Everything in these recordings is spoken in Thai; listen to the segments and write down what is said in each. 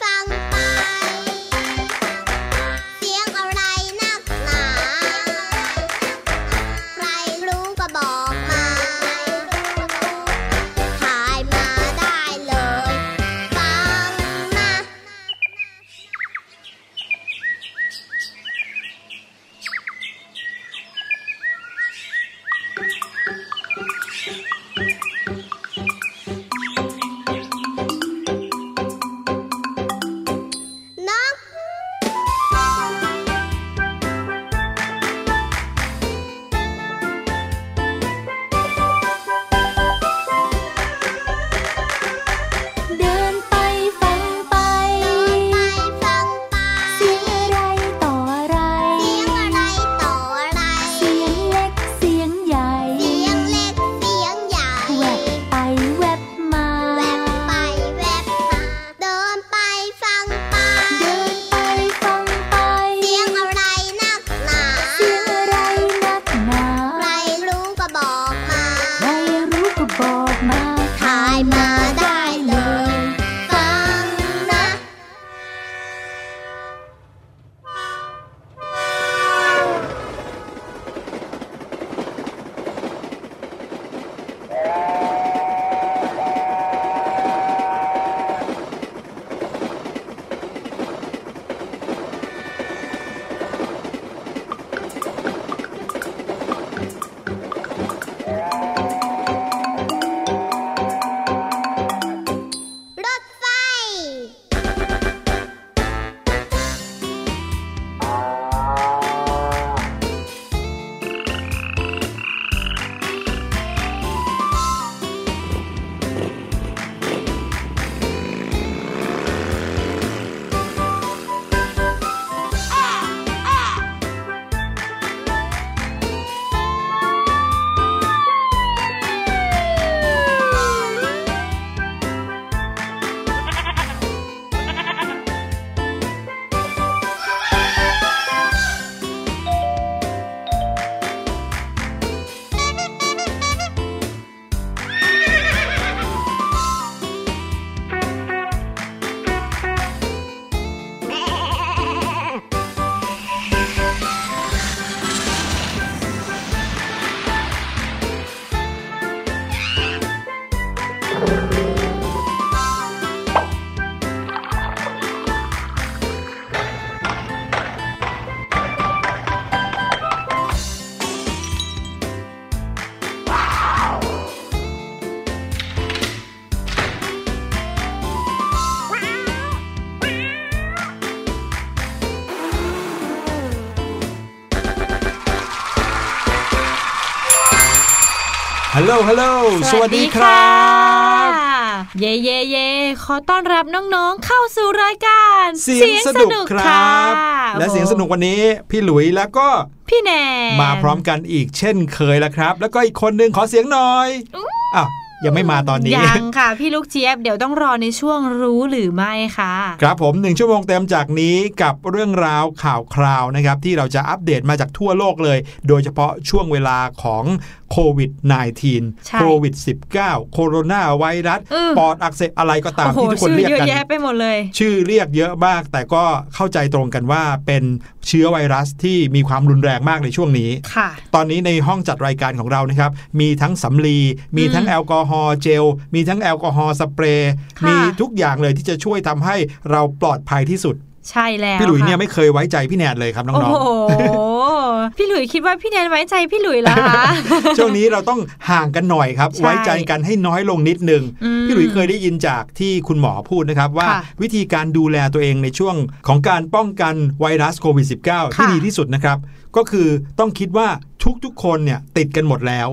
ฮั ลโหลฮัลโหลสวัสดีครับเย่เย่เย่ขอต้อนรับน้องๆ เข้าสู่รายการเสียงสนุกครับ และเสียงสนุกวันนี้ พี่หลุยแล้วก็พี่แนนมาพร้อมกันอีกเช่นเคยแล้วครับ แล้วก็อีกคนนึงขอเสียงหน่อยอ้าว ยังไม่มาตอนนี้ ยังค่ะ พี่ลูกเจี๊ยบเดี๋ยวต้องรอในช่วงรู้หรือไม่ค่ะ ครับผมหนึ่งชั่วโมงเต็มจากนี้กับเรื่องราวข่าวคราวนะครับ ที่เราจะอัปเดตมาจากทั่วโลกเลย โดยเฉพาะช่วงเวลาของโควิด -19 ใช่โควิด -19 โคโรนาไวรัสอืมปอดอักเสบอะไรก็ตามโอ้โหที่ทุกคนชื่อเรียกเยอะกันแยะไปหมดเลยชื่อเรียกเยอะมาก แต่ก็เข้าใจตรงกันว่าเป็นเชื้อไวรัสที่มีความรุนแรงมากในช่วงนี้ค่ะตอนนี้ในห้องจัดรายการของเรานะครับ มีทั้งสำลี มีทั้งแอลกอฮอล์เจล มีทั้งแอลกอฮอล์สเปรย์มีทุกอย่างเลยที่จะช่วยทำให้เราปลอดภัยที่สุด ใช่แล้ว พี่หลุยเนี่ยไม่เคยไว้ใจพี่แนนเลยครับน้โอ้องโห พี่หลุยคิดว่าพี่แนนไว้ใจพี่หลุยละคะๆช่วงนี้เราต้องห่างกันหน่อยครับใช่ไว้ใจกันให้น้อยลงนิดนึงอืมพี่หลุยเคยได้ยินจากที่คุณหมอพูดนะครับว่าค่ะวิธีการดูแลตัวเองในช่วงของการป้องกันไวรัสโควิด -19 ที่ค่ะดีที่สุดนะครับก็คือต้องคิดว่าทุกๆคนเนี่ยติดกันหมดแล้ว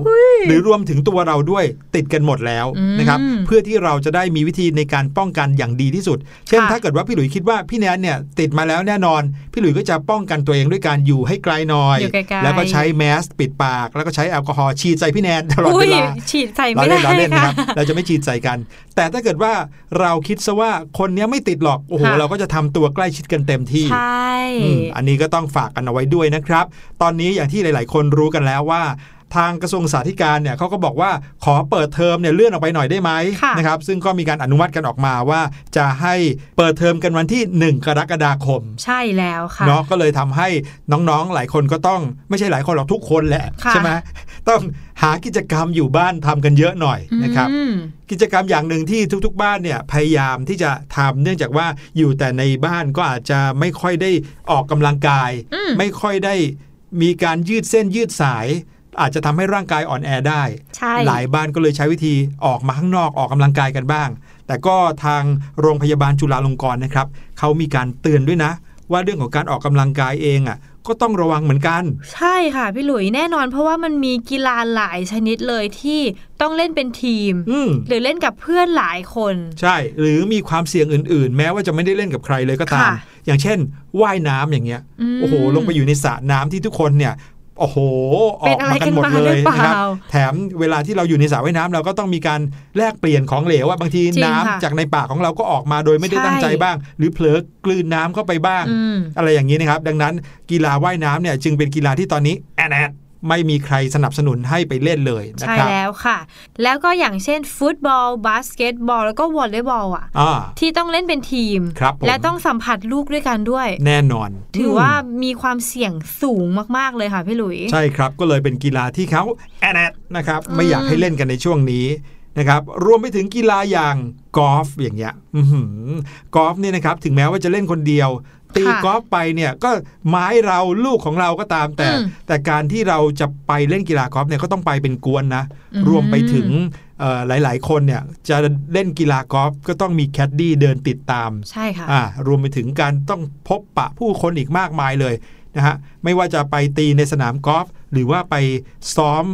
หรือรวมถึงตัวเราด้วยติดกันหมดแล้วอืมนะครับเพื่อที่เราจะได้มีวิธีในการป้องกันอย่างดีที่สุด เช่นค่ะถ้าเกิดว่าพี่หลุยคิดว่าพี่แนนเนี่ยติดมาแล้วแน่นอน พี่หลุยก็จะป้องกันตัวเองด้วยการอยู่ให้ไกลหน่อยอยู่ไกลๆแล้วก็ใช้แมสปิดปาก แล้วก็ใช้แอลกอฮอล์ฉีดใส่พี่แนนตลอดอุ้เวยลาฉีดใส่เราไม่ได้เล่นเราเล่นนะคค่ะรับเราจะไม่ฉีดใส่กัน แต่ถ้าเกิดว่าเราคิดซะว่าคนเนี้ยไม่ติดหรอกโอ้โหค่ะเราก็จะทำตัวใกล้ชิดกันเต็มที่ใช่อืมอันนี้ก็ต้องฝากกันเอาไว้ด้วยนะครับ ตอนนี้อย่างที่หลาย ๆ คนรู้กันแล้วว่า ทางกระทรวงสาธการเนี่ยเขาก็บอกว่าขอเปิดเทอมเนี่ยเลื่อนออกไปหน่อยได้ไหมค่ะนะครับซึ่งก็มีการอนุมัติกันออกมาว่า จะให้เปิดเทอมกันวันที่ 1 กรกฎาคม ใช่แล้วค่ะเนาะก็เลยทำให้น้องๆหลายคนก็ต้องไม่ใช่หลายคนหรอกทุกคนแหละค่ะใช่ไหมต้องหากิจกรรมอยู่บ้านทำกันเยอะหน่อยนะครับอืมกิจกรรมอย่างหนึ่งที่ทุกๆ บ้านเนี่ยพยายามที่จะทำเนื่องจากว่าอยู่แต่ในบ้านก็อาจจะไม่ค่อยได้ออกกำลังกายอืมไม่ค่อยได้มีการยืดเส้นยืดสาย อาจจะทำให้ร่างกายอ่อนแอได้ใช่หลายบ้านก็เลยใช้วิธีออกมาข้างนอกออกกำลังกายกันบ้าง แต่ก็ทางโรงพยาบาลจุฬาลงกรณ์นะครับเขามีการเตือนด้วยนะ ว่าเรื่องของการออกกำลังกายเองอะก็ต้องระวังเหมือนกัน ใช่ค่ะพี่หลุยแน่นอน เพราะว่ามันมีกีฬาหลายชนิดเลยที่ต้องเล่นเป็นทีมอืมหรือเล่นกับเพื่อนหลายคน ใช่ หรือมีความเสี่ยงอื่น ๆ แม้ว่าจะไม่ได้เล่นกับใครเลยก็ตามค่ะอย่างเช่น ว่ายน้ำอย่างเงี้ยมโอ้โห ลงไปอยู่ในสระน้ำที่ทุกคนเนี่ย โอ้โหอเป็อนกอะไรมากันหมดกันมาเลยหรือเปล่านะครับ แถมเวลาที่เราอยู่ในสระว่ายน้ำเราก็ต้องมีการแลกเปลี่ยนของเหลวอะบางทีจริงน้ำค่ะจากในปากของเราก็ออกมาโดยไม่ได้ใช่ตั้งใจบ้าง หรือเผลอกลืนน้ำเข้าไปบ้างอืมอะไรอย่างนี้นะครับ ดังนั้นกีฬาว่ายน้ำเนี่ยจึงเป็นกีฬาที่ตอนนี้แอนแอน ไม่มีใครสนับสนุนให้ไปเล่นเลยนะใช่ครับแล้วค่ะ แล้วก็อย่างเช่นฟุตบอลบาสเกตบอลแล้วก็วอลเลย์บอลอะอ่าที่ต้องเล่นเป็นทีมครับผมและต้องสัมผัสลูกด้วยกันด้วย แน่นอน ถือว่ามีความเสี่ยงสูงมากๆเลยค่ะพี่หลุย ใช่ครับก็เลยเป็นกีฬาที่เขาแอนแอดนะครับไม่อยากให้เล่นกันในช่วงนี้นะครับรวมไปถึงกีฬาอย่างกอล์ฟอย่างเงี้ยอื้อหือกอล์ฟเนี่ยนะครับถึงแม้ว่าจะเล่นคนเดียว ตีค่ะกอล์ฟไปเนี่ยก็ไม้เราลูกของเราก็ตามแต่อืมแต่การที่เราจะไปเล่นกีฬากอล์ฟเนี่ยก็ต้องไปเป็นก๊วนนะอืมรวมไปถึงเอ่อหลาย ๆ คนเนี่ยจะเล่นกีฬากอล์ฟก็ต้องมีแคดดี้เดินติดตามใช่ค่ะอ่ารวมไปถึงการต้องพบปะผู้คนอีกมากมายเลยนะฮะไม่ว่าจะไปตีในสนามกอล์ฟหรือว่าไปซ้อม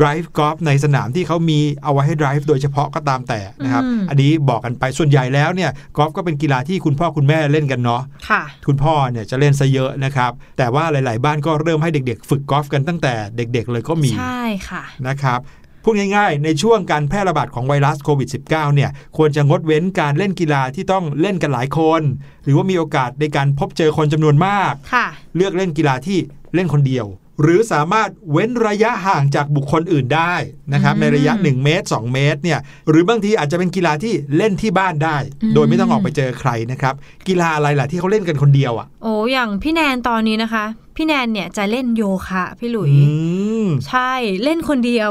drive กอล์ฟในสนามที่เขามีเอาไว้ให้ drive โดยเฉพาะก็ตามแต่นะครับอืมอันนี้บอกกันไปส่วนใหญ่แล้วเนี่ยกอล์ฟก็เป็นกีฬาที่คุณพ่อคุณแม่เล่นกันเนาะค่ะคุณพ่อเนี่ยจะเล่นซะเยอะนะครับ แต่ว่าหลาย ๆ บ้านก็เริ่มให้เด็ก ๆ ฝึกกอล์ฟกันตั้งแต่เด็ก ๆ เลยก็มีใช่ค่ะนะครับพูดง่ายๆ ในช่วงการแพร่ระบาดของไวรัสโควิด -19 เนี่ย ควรจะงดเว้นการเล่นกีฬาที่ต้องเล่นกันหลายคน หรือว่ามีโอกาสในการพบเจอคนจำนวนมากค่ะเลือกเล่นกีฬาที่เล่นคนเดียว หรือสามารถเว้นระยะห่างจากบุคคลอื่นได้นะครับอืมในระยะ 1 เมตร 2 เมตรเนี่ยหรือบางทีอาจจะเป็นกีฬาที่เล่นที่บ้านได้อืมโดยไม่ต้องออกไปเจอใครนะครับกีฬาอะไรล่ะที่เขาเล่นกันคนเดียวอะโอ้อย่างพี่แนนตอนนี้นะคะ พี่แนนเนี่ยจะเล่นโยคะพี่หลุยอืมใช่เล่นคนเดียว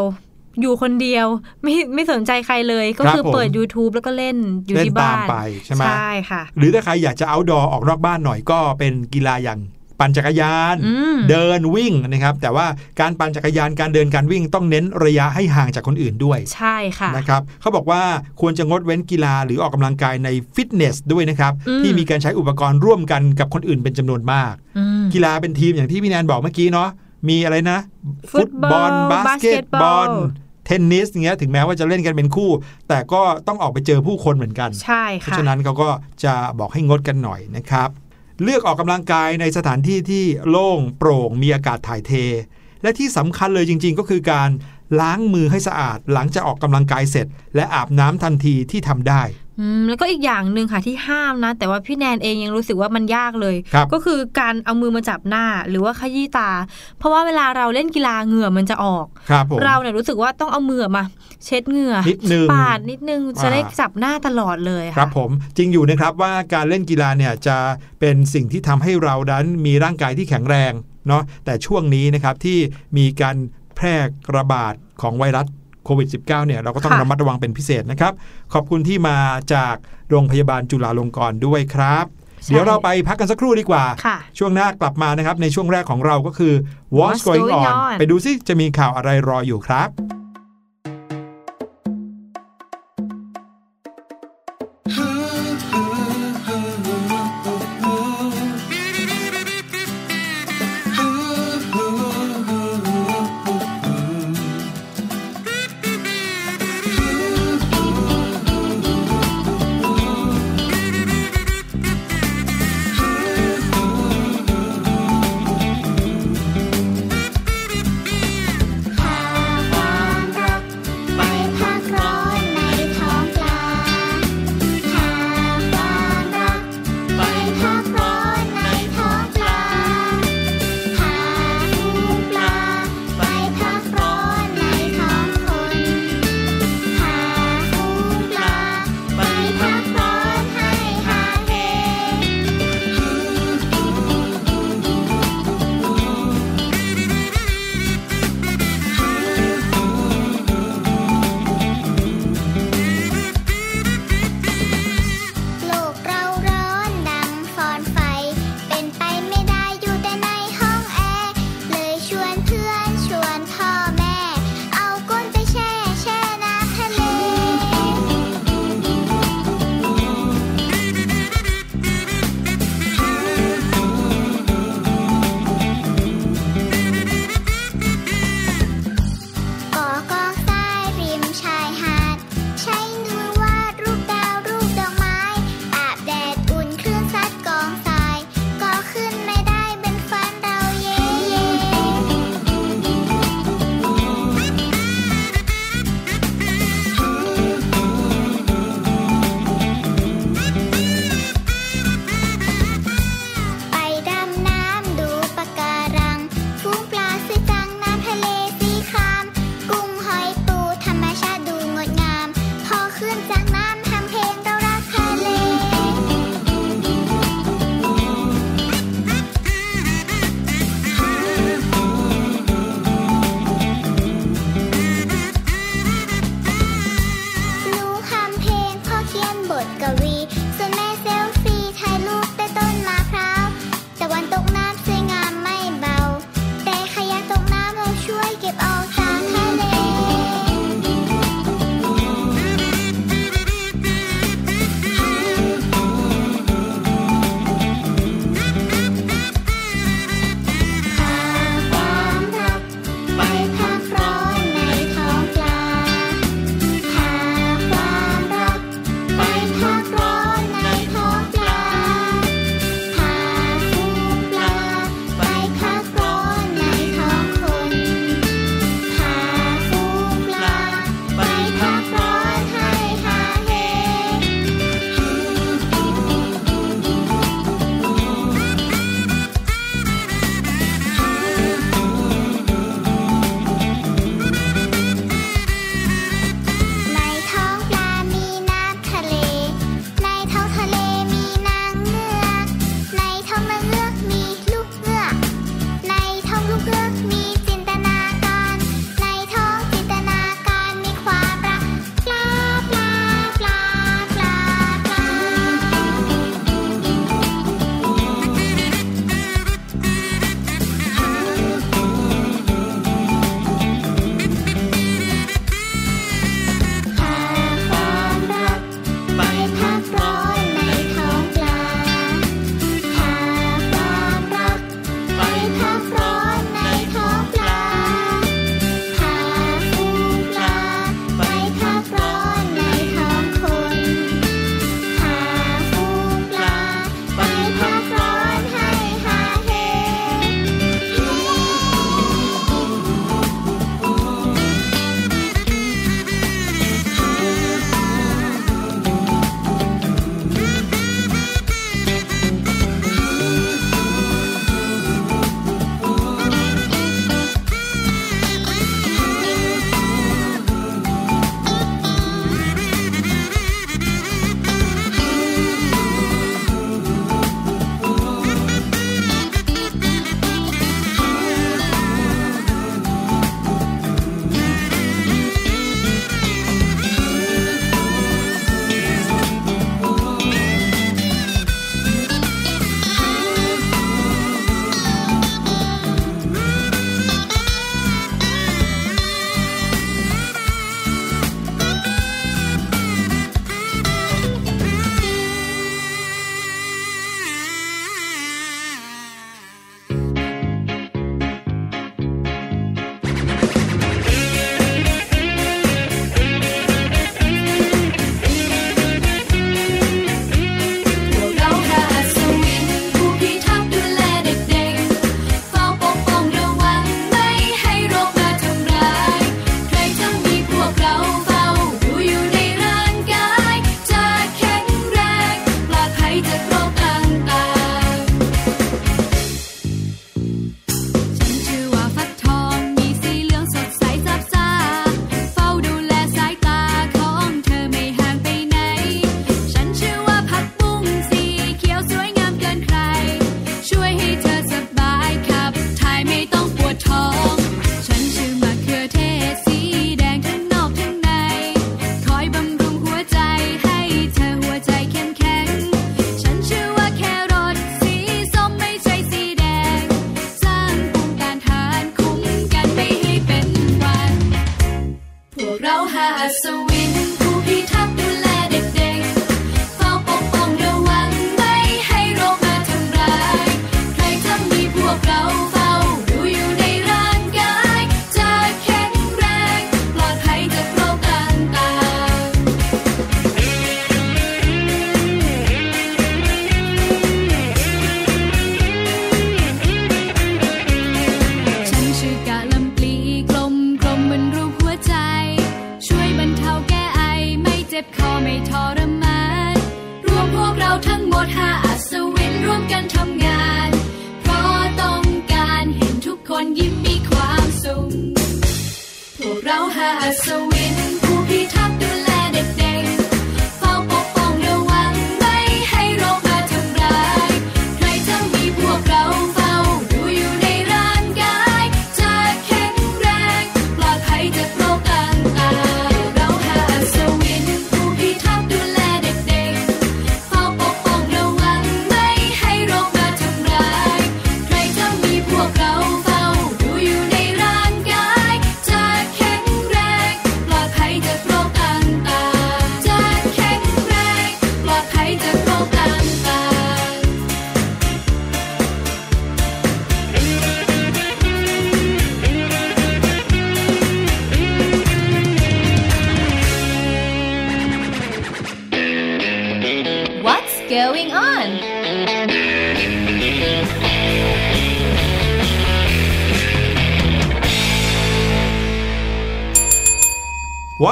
อยู่คนเดียวไม่ไม่สนใจใครเลย ก็ครับคือผมเปิด YouTube แล้วก็เล่นอยู่เล่นที่ตาบ้ามนไปใช่ไหมใช่ค่ะ หรือถ้าใครอยากจะเอาดอออกนอกบ้านหน่อยก็เป็นกีฬาอย่าง ปั่นจักรยานอืมเดินวิ่งนะครับ แต่ว่าการปั่นจักรยานการเดินการวิ่งต้องเน้นระยะให้ห่างจากคนอื่นด้วย ใช่ค่ะนะครับเขาบอกว่าควรจะงดเว้นกีฬาหรือออกกำลังกายในฟิตเนสด้วยนะครับอืมที่มีการใช้อุปกรณ์ร่วมกันกับคนอื่นเป็นจำนวนมากอืมกีฬาเป็นทีมอย่างที่พี่แนนบอกเมื่อกี้เนาะมีอะไรนะ ฟุตบอลบาสเกตบอลบาสเกตบอลเทนนิสเงี้ยถึงแม้ว่าจะเล่นกันเป็นคู่ แต่ก็ต้องออกไปเจอผู้คนเหมือนกัน ใช่เพค่ะราะฉะนั้นเขาก็จะบอกให้งดกันหน่อยนะครับ เลือกออกกำลังกายในสถานที่ที่โล่งโปร่งมีอากาศถ่ายเท และที่สำคัญเลยจริง ๆ ก็คือการล้างมือให้สะอาดหลังจากออกกำลังกายเสร็จ และอาบน้ำทันทีที่ทำได้ อืมแล้วก็อีกอย่างหนึ่งค่ะที่ห้ามนะ แต่ว่าพี่แนนเองยังรู้สึกว่ามันยากเลยครับก็คือการเอามือมาจับหน้าหรือว่าขยี้ตา เพราะว่าเวลาเราเล่นกีฬาเหงื่อมันจะออกครับผมเราเนี่ยรู้สึกว่าต้องเอามือมา เช็ดเหงื่อนิดนึงปาดนิดนึงจะได้อ่าจับหน้าตลอดเลยครัค่ะบผมจริงอยู่นะครับว่าการเล่นกีฬาเนี่ยจะเป็นสิ่งที่ทำให้เรานั้นมีร่างกายที่แข็งแรงเนาะแต่ช่วงนี้นะครับที่มีการแพร่ระบาดของไวรัส โควิด -19 เนี่ยเราก็ต้องค่ะระมัดระวังเป็นพิเศษนะครับ ขอบคุณที่มาจากโรงพยาบาลจุฬาลงกรณ์ด้วยครับใช่เดี๋ยวเราไปพักกันสักครู่ดีกว่าค่ะช่วงหน้ากลับมานะครับ ในช่วงแรกของเราก็คือ What's What's Going Going On On ไปดูซิจะมีข่าวอะไรรออยู่ครับ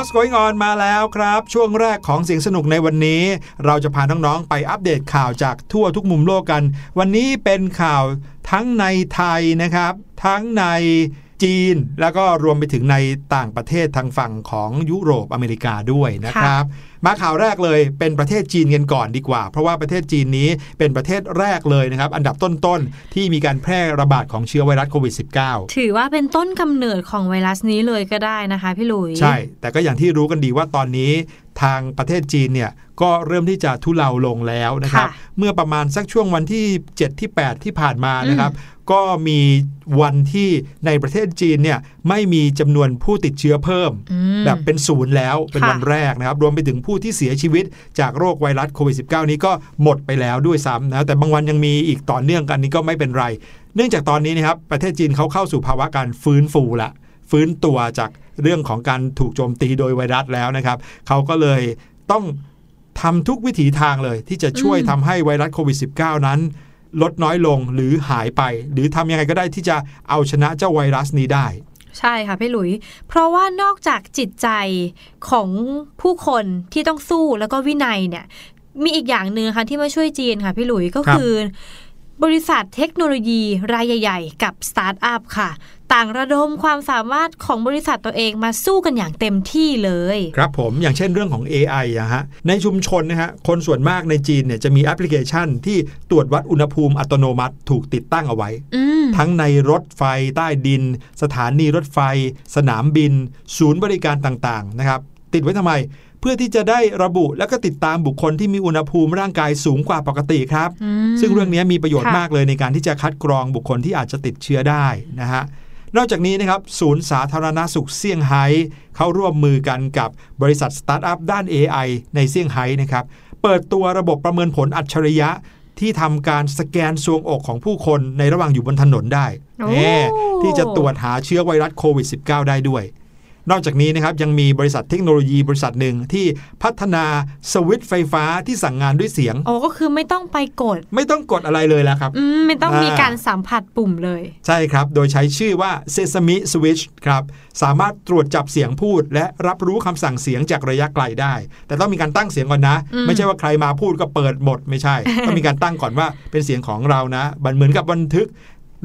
What's going on มาแล้วครับ ช่วงแรกของเสียงสนุกในวันนี้ เราจะพาน้องๆไปอัปเดตข่าวจากทั่วทุกมุมโลกกัน วันนี้เป็นข่าวทั้งในไทยนะครับ ทั้งใน จีน แล้วก็รวมไปถึงในต่างประเทศทางฝั่งของยุโรปอเมริกาด้วยนะครับ มาข่าวแรกเลยเป็นประเทศจีนกันก่อนดีกว่า เพราะว่าประเทศจีนนี้เป็นประเทศแรกเลยนะครับ อันดับต้นๆ ที่มีการแพร่ระบาดของเชื้อไวรัสโควิด -19 ถือว่าเป็นต้นกำเนิดของไวรัสนี้เลยก็ได้นะคะพี่หลุย ใช่ แต่ก็อย่างที่รู้กันดีว่าตอนนี้ ทางประเทศจีนเนี่ยก็เริ่มที่จะทุเลาลงแล้วนะครับค่ะเมื่อประมาณสักช่วงวันที่ 7 ที่ 8 ที่ผ่านมานะครับ ก็มีวันที่ในประเทศจีนเนี่ยไม่มีจำนวนผู้ติดเชื้อเพิ่มอืมแบบเป็นศูนย์แล้วเป็นค่ะวันแรกนะครับ รวมไปถึงผู้ที่เสียชีวิตจากโรคไวรัสโควิด -19 นี้ก็หมดไปแล้วด้วยซ้ำนะแต่บางวันยังมีอีกต่อเนื่องกันนี้ก็ไม่เป็นไร เนื่องจากตอนนี้นะครับประเทศจีนเขาเข้าสู่ภาวะการฟื้นฟูละ ฟื้นตัวจากเรื่องของการถูกโจมตีโดยไวรัสแล้วนะครับ เขาก็เลยต้องทำทุกวิถีทางเลย ที่จะช่วยอืมทำให้ไวรัสโควิด -19 นั้น ลดน้อยลงหรือหายไป หรือทำยังไงก็ได้ที่จะเอาชนะเจ้าไวรัสนี้ได้ใช่ค่ะพี่หลุย เพราะว่านอกจากจิตใจของผู้คนที่ต้องสู้แล้วก็วินัยเนี่ย มีอีกอย่างหนึ่งค่ะที่มาช่วยจีนค่ะพี่หลุยก็ครับคือ บริษัทเทคโนโลยีรายใหญ่ๆ กับสตาร์ทอัพค่ะ ต่างระดมความสามารถของบริษัทตัวเองมาสู้กันอย่างเต็มที่เลย ครับผมอย่างเช่นเรื่องของ AI อะฮะในชุมชนนะฮะคนส่วนมากในจีนเนี่ยจะมีแอปพลิเคชันที่ตรวจวัดอุณหภูมิอัตโนมัติถูกติดตั้งเอาไว้อืมทั้งในรถไฟใต้ดิน สถานีรถไฟ สนามบิน ศูนย์บริการต่างๆนะครับติดไว้ทำไม เพื่อที่จะได้ระบุแล้วก็ติดตามบุคคลที่มีอุณหภูมิร่างกายสูงกว่าปกติครับอืมซึ่งเรื่องนี้มีประโยชน์ค่ะมากเลยในการที่จะคัดกรองบุคคลที่อาจจะติดเชื้อได้นะฮะนอกจากนี้นะครับศูนย์สาธารณสุขเซี่ยงไฮ้เขาร่วมมือกันกับบริษัทสตาร์ทอัพด้าน AI ในเซี่ยงไฮ้นะครับเปิดตัวระบบประเมินผลอัจฉริยะที่ทำการสแกนซวงอกของผู้คนในระหว่างอยู่บนถนนได้โอ้แน่ที่จะตรวจหาเชื้อไวรัสโควิด -19 ได้ด้วย นอกจากนี้นะครับยังมีบริษัทเทคโนโลยีบริษัทหนึ่งที่พัฒนาสวิตช์ไฟฟ้าที่สั่งงานด้วยเสียงโอ้ก็คือไม่ต้องไปกด ไม่ต้องกดอะไรเลยแล้วครับอืมไม่ต้องอ่ามีมีการสัมผัสปุ่มเลย ใช่ครับ โดยใช้ชื่อว่า Sesame Switch ครับสามารถตรวจจับเสียงพูด และรับรู้คำสั่งเสียงจากระยะไกลได้ แต่ต้องมีการตั้งเสียงก่อนนะอืมไม่ใช่ว่าใครมาพูดก็เปิดหมดไม่ใช่ต้องมีการตั้งก่อนว่าเป็นเสียงของเรานะมันเหมือนกับบันทึก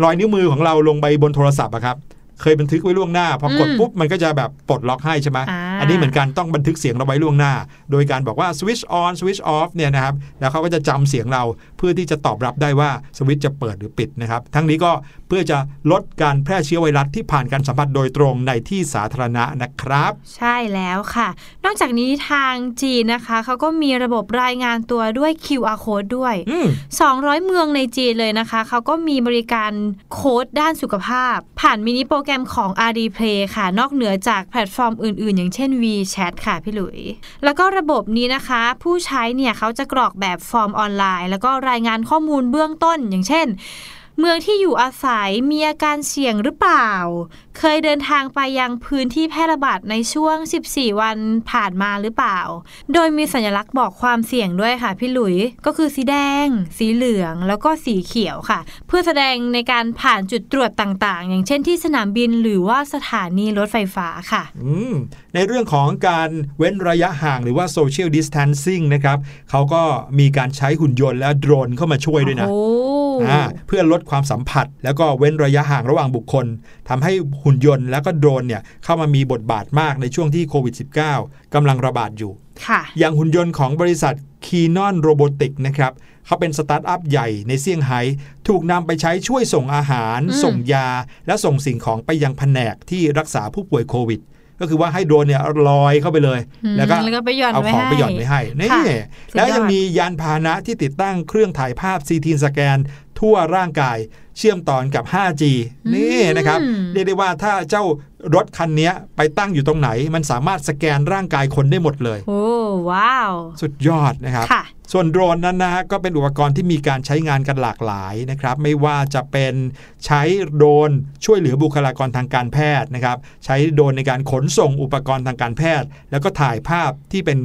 รอยนิ้วมือของเราลงไปบนโทรศัพท์อะครับ เคยบันทึกไว้ล่วงหน้าพอกดอืมปุ๊บมันก็จะแบบปลดล็อกให้ใช่ไหมอ่าอันนี้เหมือนกันต้องบันทึกเสียงเราไว้ล่วงหน้า โดยการบอกว่า switch on switch off เนี่ยนะครับแล้วเขาก็จะจำเสียงเราเพื่อที่จะตอบรับได้ว่าสวิตช์จะเปิดหรือปิดนะครับ ทั้งนี้ก็เพื่อจะลดการแพร่เชื้อไวรัสที่ผ่านการสัมผัสโดยตรงในที่สาธารณะนะครับ ใช่แล้วค่ะ นอกจากนี้ทางจีนนะคะเขาก็มีระบบรายงานตัวด้วย QR code ด้วยอืม200 เมืองในจีนเลยนะคะเขาก็มีบริการโค้ดด้านสุขภาพ ผ่านมินิโปรแกรมของ Alipay ค่ะ นอกเหนือจากแพลตฟอร์มอื่น ๆ อย่างเช่น WeChat ค่ะพี่หลุย แล้วก็ระบบนี้นะคะ ผู้ใช้เนี่ยเขาจะกรอกแบบฟอร์มออนไลน์ แล้วก็รายงานข้อมูลเบื้องต้นอย่างเช่น เมืองที่อยู่อาศัยมีอาการเสี่ยงหรือเปล่า เคยเดินทางไปยังพื้นที่แพร่ระบาดในช่วง 14 วันผ่านมาหรือเปล่า โดยมีสัญลักษณ์บอกความเสี่ยงด้วยค่ะพี่หลุย ก็คือสีแดง สีเหลือง แล้วก็สีเขียวค่ะ เพื่อแสดงในการผ่านจุดตรวจต่างๆ อย่างเช่นที่สนามบินหรือว่าสถานีรถไฟฟ้าค่ะอืมในเรื่องของการเว้นระยะห่างหรือว่า social distancing นะครับเขาก็มีการใช้หุ่นยนต์และโดรนเข้ามาช่วยด้วยนะโอ้อ่า เพื่อลดความสัมผัส แล้วก็เว้นระยะห่างระหว่างบุคคลทำให้หุ่นยนต์แล้วก็โดรนเนี่ยเข้ามามีบทบาทมากในช่วงที่โควิด -19 กำลังระบาดอยู่ค่ะอย่างหุ่นยนต์ของบริษัท k e n o n Robotics นะครับเขาเป็นสตาร์ทอัพใหญ่ในเซี่ยงไฮ้ถูกนำไปใช้ช่วยส่งอาหารอืมส่งยา และส่งสิ่งของไปยังแผนกที่รักษาผู้ป่วยโควิด ก็คือว่าให้โดรนเนี่ยลอยเข้าไปเลยอืมแล้วก็แล้วก็ไปหย่อนเอาไว้ของให้ไปหย่อนไว้ให้นี่ค่ะแล้วสุดยอดยังมียานพาหนะที่ติดตั้งเครื่องถ่ายภาพ CT สแกน ทั่วร่างกายเชื่อมต่อกับ 5G นี่นะครับอืมเรียกได้ว่าถ้าเจ้ารถคันนี้ไปตั้งอยู่ตรงไหน มันสามารถสแกนร่างกายคนได้หมดเลย โอ้ว้าว สุดยอดนะครับค่ะส่วนโดรนนั้นนะฮะก็เป็นอุปกรณ์ที่มีการใช้งานกันหลากหลายนะครับ ไม่ว่าจะเป็นใช้โดรนช่วยเหลือบุคลากรทางการแพทย์นะครับ ใช้โดรนในการขนส่งอุปกรณ์ทางการแพทย์ แล้วก็ถ่ายภาพที่เป็น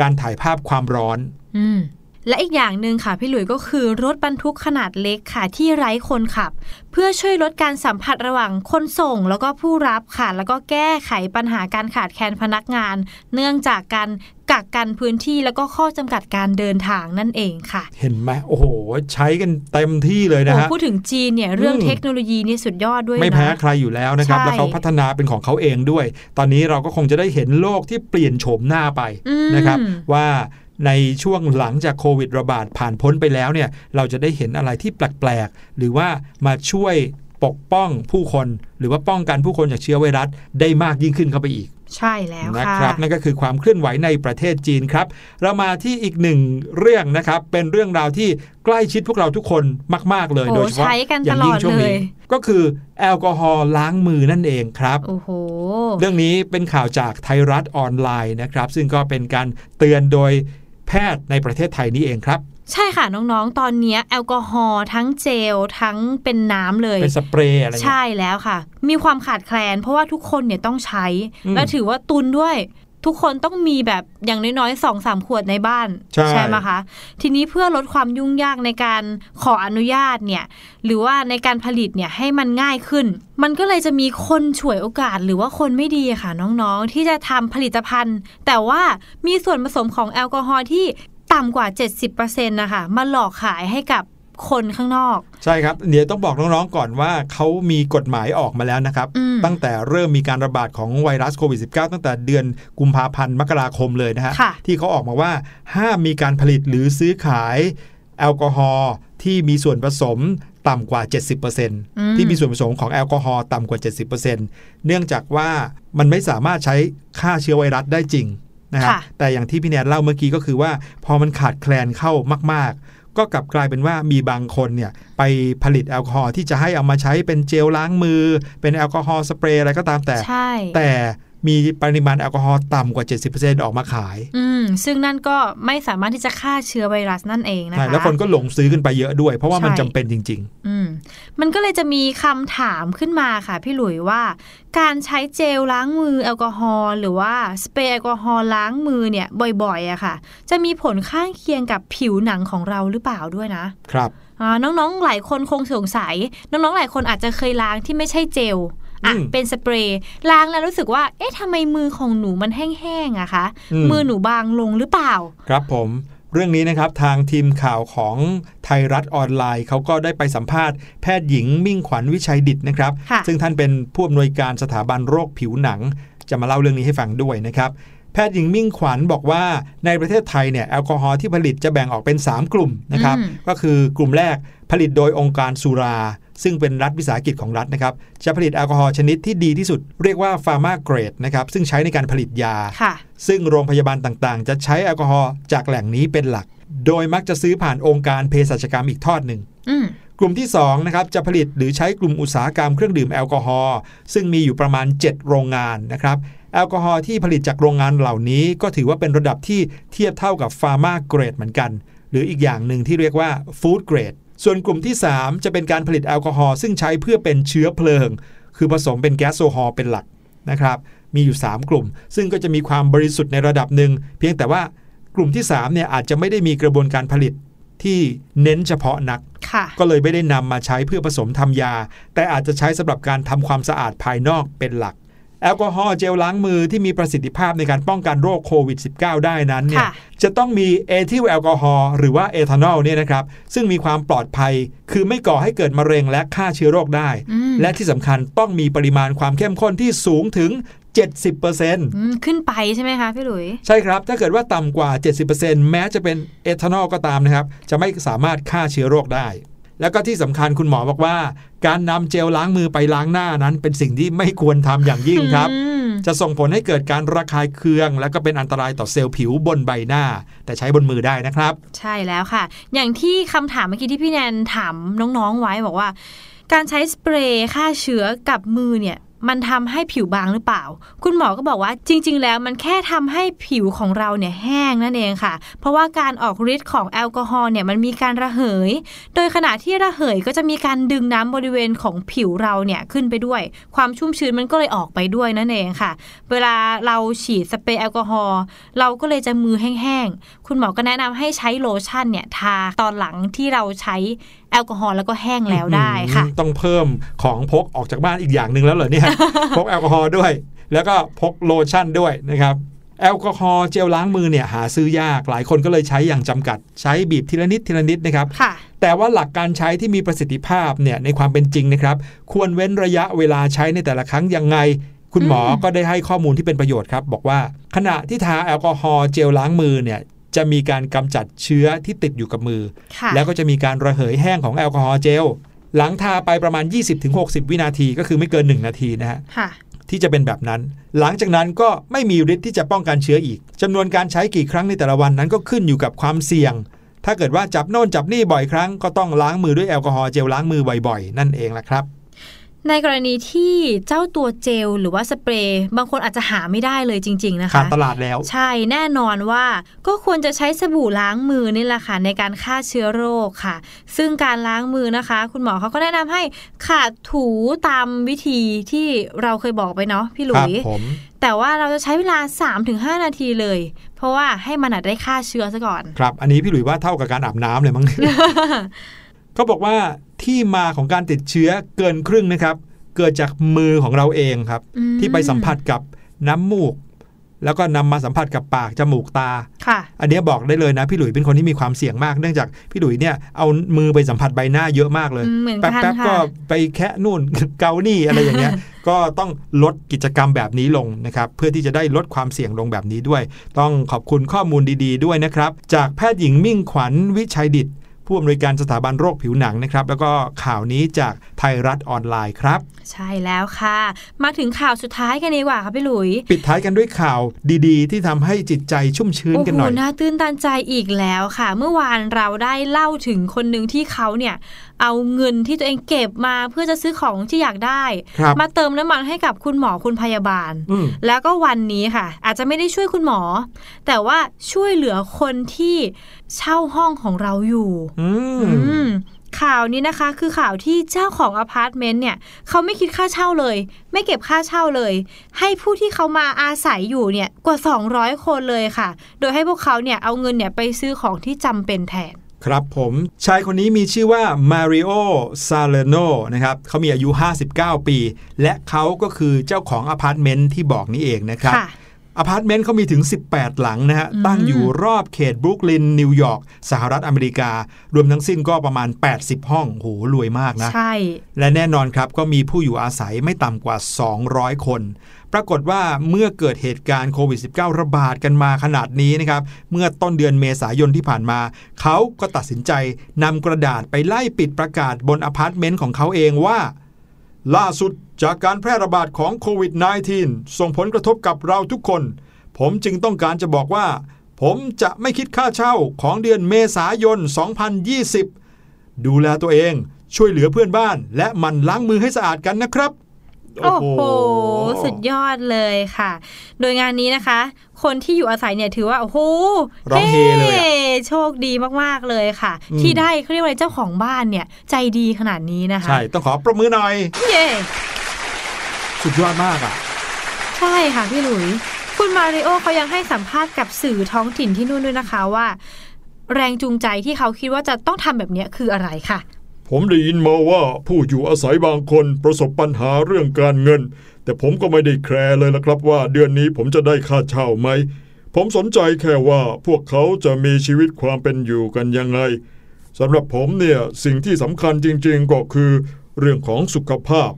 การถ่ายภาพความร้อนอืม และอีกอย่างหนึ่งค่ะพี่หลุยส์ก็คือรถบรรทุกขนาดเล็กค่ะที่ไร้คนขับ เพื่อช่วยลดการสัมผัสระหว่างคนส่งแล้วก็ผู้รับค่ะ แล้วก็แก้ไขปัญหาการขาดแคลนพนักงาน เนื่องจากการกักกันพื้นที่แล้วก็ข้อจำกัดการเดินทางนั่นเองค่ะ เห็นไหมโอ้โห ใช้กันเต็มที่เลยนะโอ้ฮะพูดถึงจีนเนี่ยเรื่องอืมเทคโนโลยีนี่สุดยอดด้วยนะไม่แพ้ใครอยู่แล้วนะครับใช่แล้วเขาพัฒนาเป็นของเขาเองด้วย ตอนนี้เราก็คงจะได้เห็นโลกที่เปลี่ยนโฉมหน้าไปอืมนะครับว่า ในช่วงหลังจากโควิดระบาดผ่านพ้นไปแล้วเนี่ยเราจะได้เห็นอะไรที่แปลกๆ หรือว่ามาช่วยปกป้องผู้คน หรือว่าป้องกันผู้คนจากเชื้อไวรัสได้มากยิ่งขึ้นเข้าไปอีก ใช่แล้วนะค่ะครับนั่นก็คือความเคลื่อนไหวในประเทศจีนครับ เรามาที่อีกหนึ่งเรื่องนะครับ เป็นเรื่องราวที่ใกล้ชิดพวกเราทุกคนมาก ๆ เลยโอ้โดยเฉพาะใช้กันอย่างยิ่งตลอดช่วงเลนี้ยก็คือแอลกอฮอล์ล้างมือนั่นเองครับโอ้โหเรื่องนี้เป็นข่าวจากไทยรัฐออนไลน์นะครับ ซึ่งก็เป็นการเตือนโดย แพทย์ในประเทศไทยนี่เองครับ ใช่ค่ะน้องๆ ตอนเนี้ยแอลกอฮอล์ทั้งเจลทั้งเป็นน้ำเลย เป็นสเปรย์อะไรเงี้ยใช่แล้วค่ะ มีความขาดแคลน เพราะว่าทุกคนเนี่ยต้องใช้อืมและถือว่าตุนด้วย ทุกคนต้องมีแบบอย่างน้อยๆสองสามขวดในบ้านใช่ไหมคะ ทีนี้เพื่อลดความยุ่งยากในการขออนุญาตเนี่ย หรือว่าในการผลิตเนี่ยให้มันง่ายขึ้น มันก็เลยจะมีคนฉวยโอกาสหรือว่าคนไม่ดีอะค่ะน้องๆ ที่จะทำผลิตภัณฑ์ แต่ว่ามีส่วนผสมของแอลกอฮอล์ที่ต่ำกว่า 70%นะคะมาหลอกขายให้กับ คนข้างนอก ใช่ครับ เดี๋ยวต้องบอกน้องๆก่อนว่าเขามีกฎหมายออกมาแล้วนะครับอืมตั้งแต่เริ่มมีการระบาดของไวรัสโควิด -19 ตั้งแต่เดือนกุมภาพันธ์มกราคมเลยนะฮะค่ะที่เขาออกมาว่าห้ามมีการผลิตหรือซื้อขายแอลกอฮอล์ที่มีส่วนผสมต่ำกว่า 70%ที่มีส่วนผสมของแอลกอฮอล์ต่ำกว่า 70%เนื่องจากว่ามันไม่สามารถใช้ฆ่าเชื้อไวรัสได้จริงนะครับค่ะแต่อย่างที่พี่แนนเล่าเมื่อกี้ก็คือว่า พอมันขาดแคลนเข้ามากๆ ก็กลับกลายเป็นว่ามีบางคนเนี่ยไปผลิตแอลกอฮอล์ที่จะให้เอามาใช้เป็นเจลล้างมือ เป็นแอลกอฮอล์สเปรย์อะไรก็ตามแต่ใช่แต่ มีปริมาณแอลกอฮอล์ต่ำกว่า 70%ออกมาขาย อืมซึ่งนั่นก็ไม่สามารถที่จะฆ่าเชื้อไวรัสนั่นเองนะใช่คะ แล้วคนก็หลงซื้อกันไปเยอะด้วย เพราะว่ามันใช่จำเป็นจริงอืมมันก็เลยจะมีคำถามขึ้นมาค่ะพี่หลุยว่า การใช้เจลล้างมือแอลกอฮอล์หรือว่าสเปรย์แอลกอฮอล์ล้างมือเนี่ยบ่อยๆอะค่ะ จะมีผลข้างเคียงกับผิวหนังของเราหรือเปล่าด้วยนะๆครับอ่าน้องๆหลายคนคงสงสัย น้องๆหลายคนอาจจะเคยล้างที่ไม่ใช่เจล อะอืมเป็นสเปรย์ล้างแล้วรู้สึกว่า เอ๊ะทำไมมือของหนูมันแห้งๆอะคะอืมมือหนูบางลงหรือเปล่า ครับผมเรื่องนี้นะครับทางทีมข่าวของไทยรัฐออนไลน์เขาก็ได้ไปสัมภาษณ์แพทย์หญิงมิ่งขวัญวิชัยดิษฐนะครับค่ะซึ่งท่านเป็นผู้อำนวยการสถาบันโรคผิวหนัง จะมาเล่าเรื่องนี้ให้ฟังด้วยนะครับ แพทย์หญิงมิ่งขวัญบอกว่าในประเทศไทยเนี่ยแอลกอฮอล์ที่ผลิตจะแบ่งออกเป็น 3 กลุ่มนะครับอืมก็คือกลุ่มแรกผลิตโดยองค์การสุรา ซึ่งเป็นรัฐวิสาหกิจของรัฐนะครับ จะผลิตแอลกอฮอล์ชนิดที่ดีที่สุด เรียกว่า pharma grade นะครับซึ่งใช้ในการผลิตยาค่ะซึ่งโรงพยาบาลต่างๆ จะใช้แอลกอฮอล์จากแหล่งนี้เป็นหลัก โดยมักจะซื้อผ่านองค์การเภสัชกรรมอีกทอดหนึ่งอืมกลุ่มที่2นะครับจะผลิตหรือใช้กลุ่มอุตสาหกรรมเครื่องดื่มแอลกอฮอล์ซึ่งมีอยู่ประมาณ 7 โรงงานนะครับแอลกอฮอล์ที่ผลิตจากโรงงานเหล่านี้ ก็ถือว่าเป็นระดับที่เทียบเท่ากับฟาร์มาเกรดเหมือนกัน หรืออีกอย่างหนึ่งที่เรียกว่าฟู้ดเกรด ส่วนกลุ่มที่ 3 จะเป็นการผลิตแอลกอฮอล์ซึ่งใช้เพื่อเป็นเชื้อเพลิง คือผสมเป็นแก๊สโซฮอล์เป็นหลักนะครับ มีอยู่ 3 กลุ่ม ซึ่งก็จะมีความบริสุทธิ์ในระดับหนึ่ง เพียงแต่ว่ากลุ่มที่3เนี่ยอาจจะไม่ได้มีกระบวนการผลิตที่เน้นเฉพาะนักค่ะก็เลยไม่ได้นำมาใช้เพื่อผสมทำยา แต่อาจจะใช้สำหรับการทำความสะอาดภายนอกเป็นหลัก แอลกอฮอล์เจลล้างมือที่มีประสิทธิภาพในการป้องกันโรคโควิด -19 ได้นั้นเนี่ยค่ะจะต้องมีเอทิลแอลกอฮอล์หรือว่าเอทานอลเนี่ยนะครับซึ่งมีความปลอดภัย คือไม่ก่อให้เกิดมะเร็งและฆ่าเชื้อโรคได้อืมและที่สำคัญต้องมีปริมาณความเข้มข้นที่สูงถึง70%อืมขึ้นไปใช่ไหมคะพี่หลุย ใช่ครับ ถ้าเกิดว่าต่ำกว่า 70%แม้จะเป็นเอทานอลก็ตามนะครับ จะไม่สามารถฆ่าเชื้อโรคได้ แล้วก็ที่สำคัญคุณหมอบอกว่า การนำเจลล้างมือไปล้างหน้านั้น เป็นสิ่งที่ไม่ควรทำอย่างยิ่งครับอืมจะส่งผลให้เกิดการระคายเคือง และก็เป็นอันตรายต่อเซลล์ผิวบนใบหน้า แต่ใช้บนมือได้นะครับ ใช่แล้วค่ะ อย่างที่คำถามเมื่อกี้ที่พี่แนนถามน้องๆไว้บอกว่า การใช้สเปรย์ฆ่าเชื้อกับมือเนี่ย มันทำให้ผิวบางหรือเปล่า คุณหมอก็บอกว่าจริง ๆ แล้วมันแค่ทำให้ผิวของเราเนี่ยแห้งนั่นเองค่ะ เพราะว่าการออกฤทธิ์ของแอลกอฮอล์เนี่ยมันมีการระเหย โดยขณะที่ระเหยก็จะมีการดึงน้ำบริเวณของผิวเราเนี่ยขึ้นไปด้วย ความชุ่มชื้นมันก็เลยออกไปด้วยนั่นเองค่ะ เวลาเราฉีดสเปรย์แอลกอฮอล์เราก็เลยจะมือแห้งๆ คุณหมอก็แนะนำให้ใช้โลชั่นเนี่ยทาตอนหลังที่เราใช้ แอลกอฮอล์แล้วก็แห้งแล้วได้ค่ะอืมต้องเพิ่มของพกออกจากบ้านอีกอย่างหนึ่งแล้วเหรอเนี่ยพกแอลกอฮอล์ด้วย แล้วก็พกโลชั่นด้วยนะครับแอลกอฮอล์เจลล้างมือเนี่ยหาซื้อยากหลายคนก็เลยใช้อย่างจำกัดใช้บีบทีละนิดทีละนิดนะครับค่ะแต่ว่าหลักการใช้ที่มีประสิทธิภาพเนี่ยในความเป็นจริงนะครับ ควรเว้นระยะเวลาใช้ในแต่ละครั้งยังไง คุณหมอก็ได้ให้ข้อมูลที่เป็นประโยชน์ครับ บอกว่าขณะที่ทาแอลกอฮอล์เจลล้างมือเนี่ย จะมีการกำจัดเชื้อที่ติดอยู่กับมือค่ะแล้วก็จะมีการระเหยแห้งของแอลกอฮอล์เจล หลังทาไปประมาณ 20-60 วินาทีก็คือไม่เกิน 1 นาทีนะฮะค่ะที่จะเป็นแบบนั้น หลังจากนั้นก็ไม่มีฤทธิ์ที่จะป้องกันเชื้ออีกจำนวนการใช้กี่ครั้งในแต่ละวันนั้นก็ขึ้นอยู่กับความเสี่ยง ถ้าเกิดว่าจับโน่นจับนี่บ่อยครั้ง ก็ต้องล้างมือด้วยแอลกอฮอล์เจลล้างมือบ่อยๆ นั่นเองแหละครับ ในกรณีที่เจ้าตัวเจลหรือว่าสเปรย์บางคนอาจจะหาไม่ได้เลยจริง ๆ นะขาดคะตลาดแล้ว ใช่แน่นอนว่าก็ควรจะใช้สบู่ล้างมือนี่แหละค่ะในการฆ่าเชื้อโรคค่ะ ซึ่งการล้างมือนะคะ คุณหมอเขาก็แนะนำให้ขาดถูตามวิธีที่เราเคยบอกไปเนาะพี่หลุครับยผมแต่ว่าเราจะใช้เวลา 3-5 นาทีเลย เพราะว่าให้มันอาจได้ฆ่าเชื้อซะก่อน ครับ อันนี้พี่หลุยว่าเท่ากับการอาบน้ำเลยมั้ง เขาบอกว่า ที่มาของการติดเชื้อเกินครึ่งนะครับ เกิดจากมือของเราเองครับอืมที่ไปสัมผัสกับน้ำมูก แล้วก็นำมาสัมผัสกับปากจมูกตาค่ะ อันเนี้ยบอกได้เลยนะ พี่หลุยเป็นคนที่มีความเสี่ยงมากเนื่องจากพี่หลุยเนี่ยเอามือไปสัมผัสใบหน้าเยอะมากเลยอืมเหมือนกันแป๊บๆค่ะก็ไปแคะนู่นเกานี่อะไรอย่างเงี้ยก็ต้องลดกิจกรรมแบบนี้ลงนะครับ เพื่อที่จะได้ลดความเสี่ยงลงแบบนี้ด้วย ต้องขอบคุณข้อมูลดี ๆ ด้วยนะครับ จากแพทย์หญิงมิ่งขวัญวิชัยดิต ผู้อำนวยการสถาบันโรคผิวหนังนะครับ แล้วก็ข่าวนี้จากไทยรัฐออนไลน์ครับ ใช่แล้วค่ะ มาถึงข่าวสุดท้ายกันดีกว่าค่ะพี่หลุย ปิดท้ายกันด้วยข่าวดีๆ ที่ทำให้จิตใจชุ่มชื้นโอ้กันโหหน่อยน่าตื้นตันใจอีกแล้วค่ะ เมื่อวานเราได้เล่าถึงคนหนึ่งที่เขาเนี่ยเอาเงินที่ตัวเองเก็บมาเพื่อจะซื้อของที่อยากได้ครับมาเติมน้ำมันให้กับคุณหมอคุณพยาบาลอืมแล้วก็วันนี้ค่ะ อาจจะไม่ได้ช่วยคุณหมอ แต่ว่าช่วยเหลือคนที่ เช่าห้องของเราอยู่อืมอืมข่าวนี้นะคะคือข่าวที่เจ้าของอพาร์ตเมนต์เนี่ยเขาไม่คิดค่าเช่าเลย ไม่เก็บค่าเช่าเลย ให้ผู้ที่เขามาอาศัยอยู่เนี่ยกว่า 200 คนเลยค่ะ โดยให้พวกเขาเนี่ยเอาเงินเนี่ยไปซื้อของที่จำเป็นแทน ครับผม ชายคนนี้มีชื่อว่ามาริโอซาเลโนนะครับเขามีอายุ 59 ปี และเขาก็คือเจ้าของอพาร์ตเมนต์ที่บอกนี้เองนะครับค่ะ อพาร์ตเมนต์เขามีถึง 18 หลังนะฮะอืมตั้งอยู่รอบเขตบรุกลิน นิวยอร์ก สหรัฐอเมริกา รวมทั้งสิ้นก็ประมาณ 80 ห้องโหรวยมากนะ ใช่ และแน่นอนครับ ก็มีผู้อยู่อาศัยไม่ต่ำกว่า 200 คน ปรากฏว่าเมื่อเกิดเหตุการณ์โควิด -19 ระบาดกันมาขนาดนี้นะครับ เมื่อต้นเดือนเมษายนที่ผ่านมา เขาก็ตัดสินใจนำกระดาษไปไล่ปิดประกาศบนอพาร์ตเมนต์ของเขาเองว่า ล่าสุดจากการแพร่ระบาดของโควิด -19 ส่งผลกระทบกับเราทุกคน ผมจึงต้องการจะบอกว่า ผมจะไม่คิดค่าเช่าของเดือนเมษายน 2020 ดูแลตัวเองช่วยเหลือเพื่อนบ้าน และมันล้างมือให้สะอาดกันนะครับ โอ้โห สุดยอดเลยค่ะ โดยงานนี้นะคะ คคนที่อยู่อาศัยเนี่ยถือว่าโอ้โหร้องเฮเลยอะโชคดีมากๆเลยค่ะอืมที่ได้เขาเรียกว่าอะไรเจ้าของบ้านเนี่ยใจดีขนาดนี้นะคะ ใช่ ต้องขอปรบมือหน่อย เย้สุดยอดมากอะ ใช่ค่ะพี่หลุย คุณมาริโอเขายังให้สัมภาษณ์กับสื่อท้องถิ่นที่นู่นด้วยนะคะว่า แรงจูงใจที่เขาคิดว่าจะต้องทำแบบเนี้ยคืออะไรค่ะผมได้ยินมาว่าผู้อยู่อาศัยบางคนประสบปัญหาเรื่องการเงิน แต่ผมก็ไม่ได้แคร์เลยละครับว่าเดือนนี้ผมจะได้ค่าเช่าไหม ผมสนใจแค่ว่าพวกเขาจะมีชีวิตความเป็นอยู่กันยังไงสำหรับผมเนี่ยสิ่งที่สำคัญจริงๆก็คือ เรื่องของสุขภาพ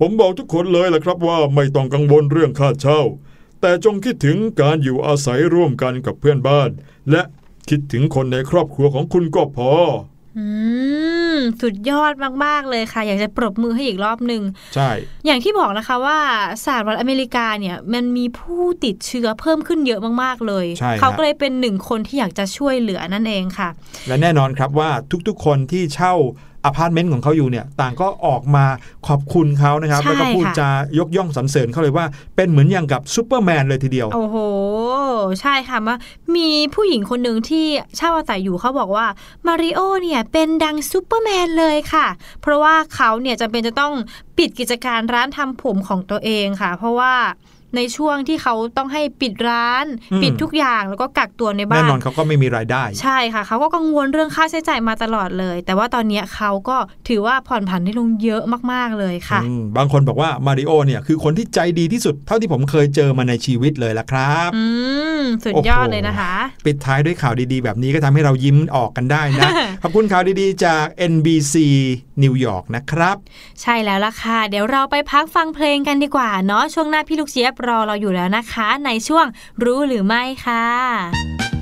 ผมบอกทุกคนเลยละครับว่าไม่ต้องกังวลเรื่องค่าเช่า แต่จงคิดถึงการอยู่อาศัยร่วมกันกับเพื่อนบ้าน และคิดถึงคนในครอบครัวของคุณก็พอ อืมสุดยอดมาก ๆ เลยค่ะ อยากจะปรบมือให้อีกรอบหนึ่งใช่ อย่างที่บอกนะคะว่าสหรัฐอเมริกาเนี่ยมันมีผู้ติดเชื้อเพิ่มขึ้นเยอะมากๆเลยใช่ฮะเขาก็เลยเป็นหนึ่งคนที่อยากจะช่วยเหลือนั่นเองค่ะ และแน่นอนครับว่าทุกๆคนที่เช่า อพาร์ตเมนต์ของเขาอยู่เนี่ยต่างก็ออกมาขอบคุณเขานะครับใช่ค่ะแล้วก็พูดจายกย่องสรรเสริญเขาเลยว่าเป็นเหมือนอย่างกับซูเปอร์แมนเลยทีเดียว โอ้โห ใช่ค่ะมามีผู้หญิงคนหนึ่งที่เช่าอาศัยอยู่เขาบอกว่ามาริโอเนี่ยเป็นดังซูเปอร์แมนเลยค่ะ เพราะว่าเขาเนี่ยจำเป็นจะต้องปิดกิจการร้านทำผมของตัวเองค่ะ เพราะว่า ในช่วงที่เขาต้องให้ปิดร้านอืมปิดทุกอย่างแล้วก็กักตัวในบ้านแน่นอนเขาก็ไม่มีรายได้ ใช่ค่ะ เขาก็กังวลเรื่องค่าใช้จ่ายมาตลอดเลย แต่ว่าตอนเนี้ยเขาก็ถือว่าผ่อนผันได้ลงเยอะมากๆเลยค่ะอืมบางคนบอกว่ามาริโอเนี่ยคือคนที่ใจดีที่สุดเท่าที่ผมเคยเจอมาในชีวิตเลยละครับอืมสุดยอดเลยนะคะ ปิดท้ายด้วยข่าวดีๆ แบบนี้ก็ทำให้เรายิ้มออกกันได้นะ ขอบคุณข่าวดีๆ จาก NBC นิวยอร์กนะครับ ใช่แล้วล่ะค่ะ เดี๋ยวเราไปพักฟังเพลงกันดีกว่าเนาะช่วงหน้าพี่ลูกเจี๊ยบรอเราอยู่แล้วนะคะ ในช่วงรู้หรือไม่ค่ะ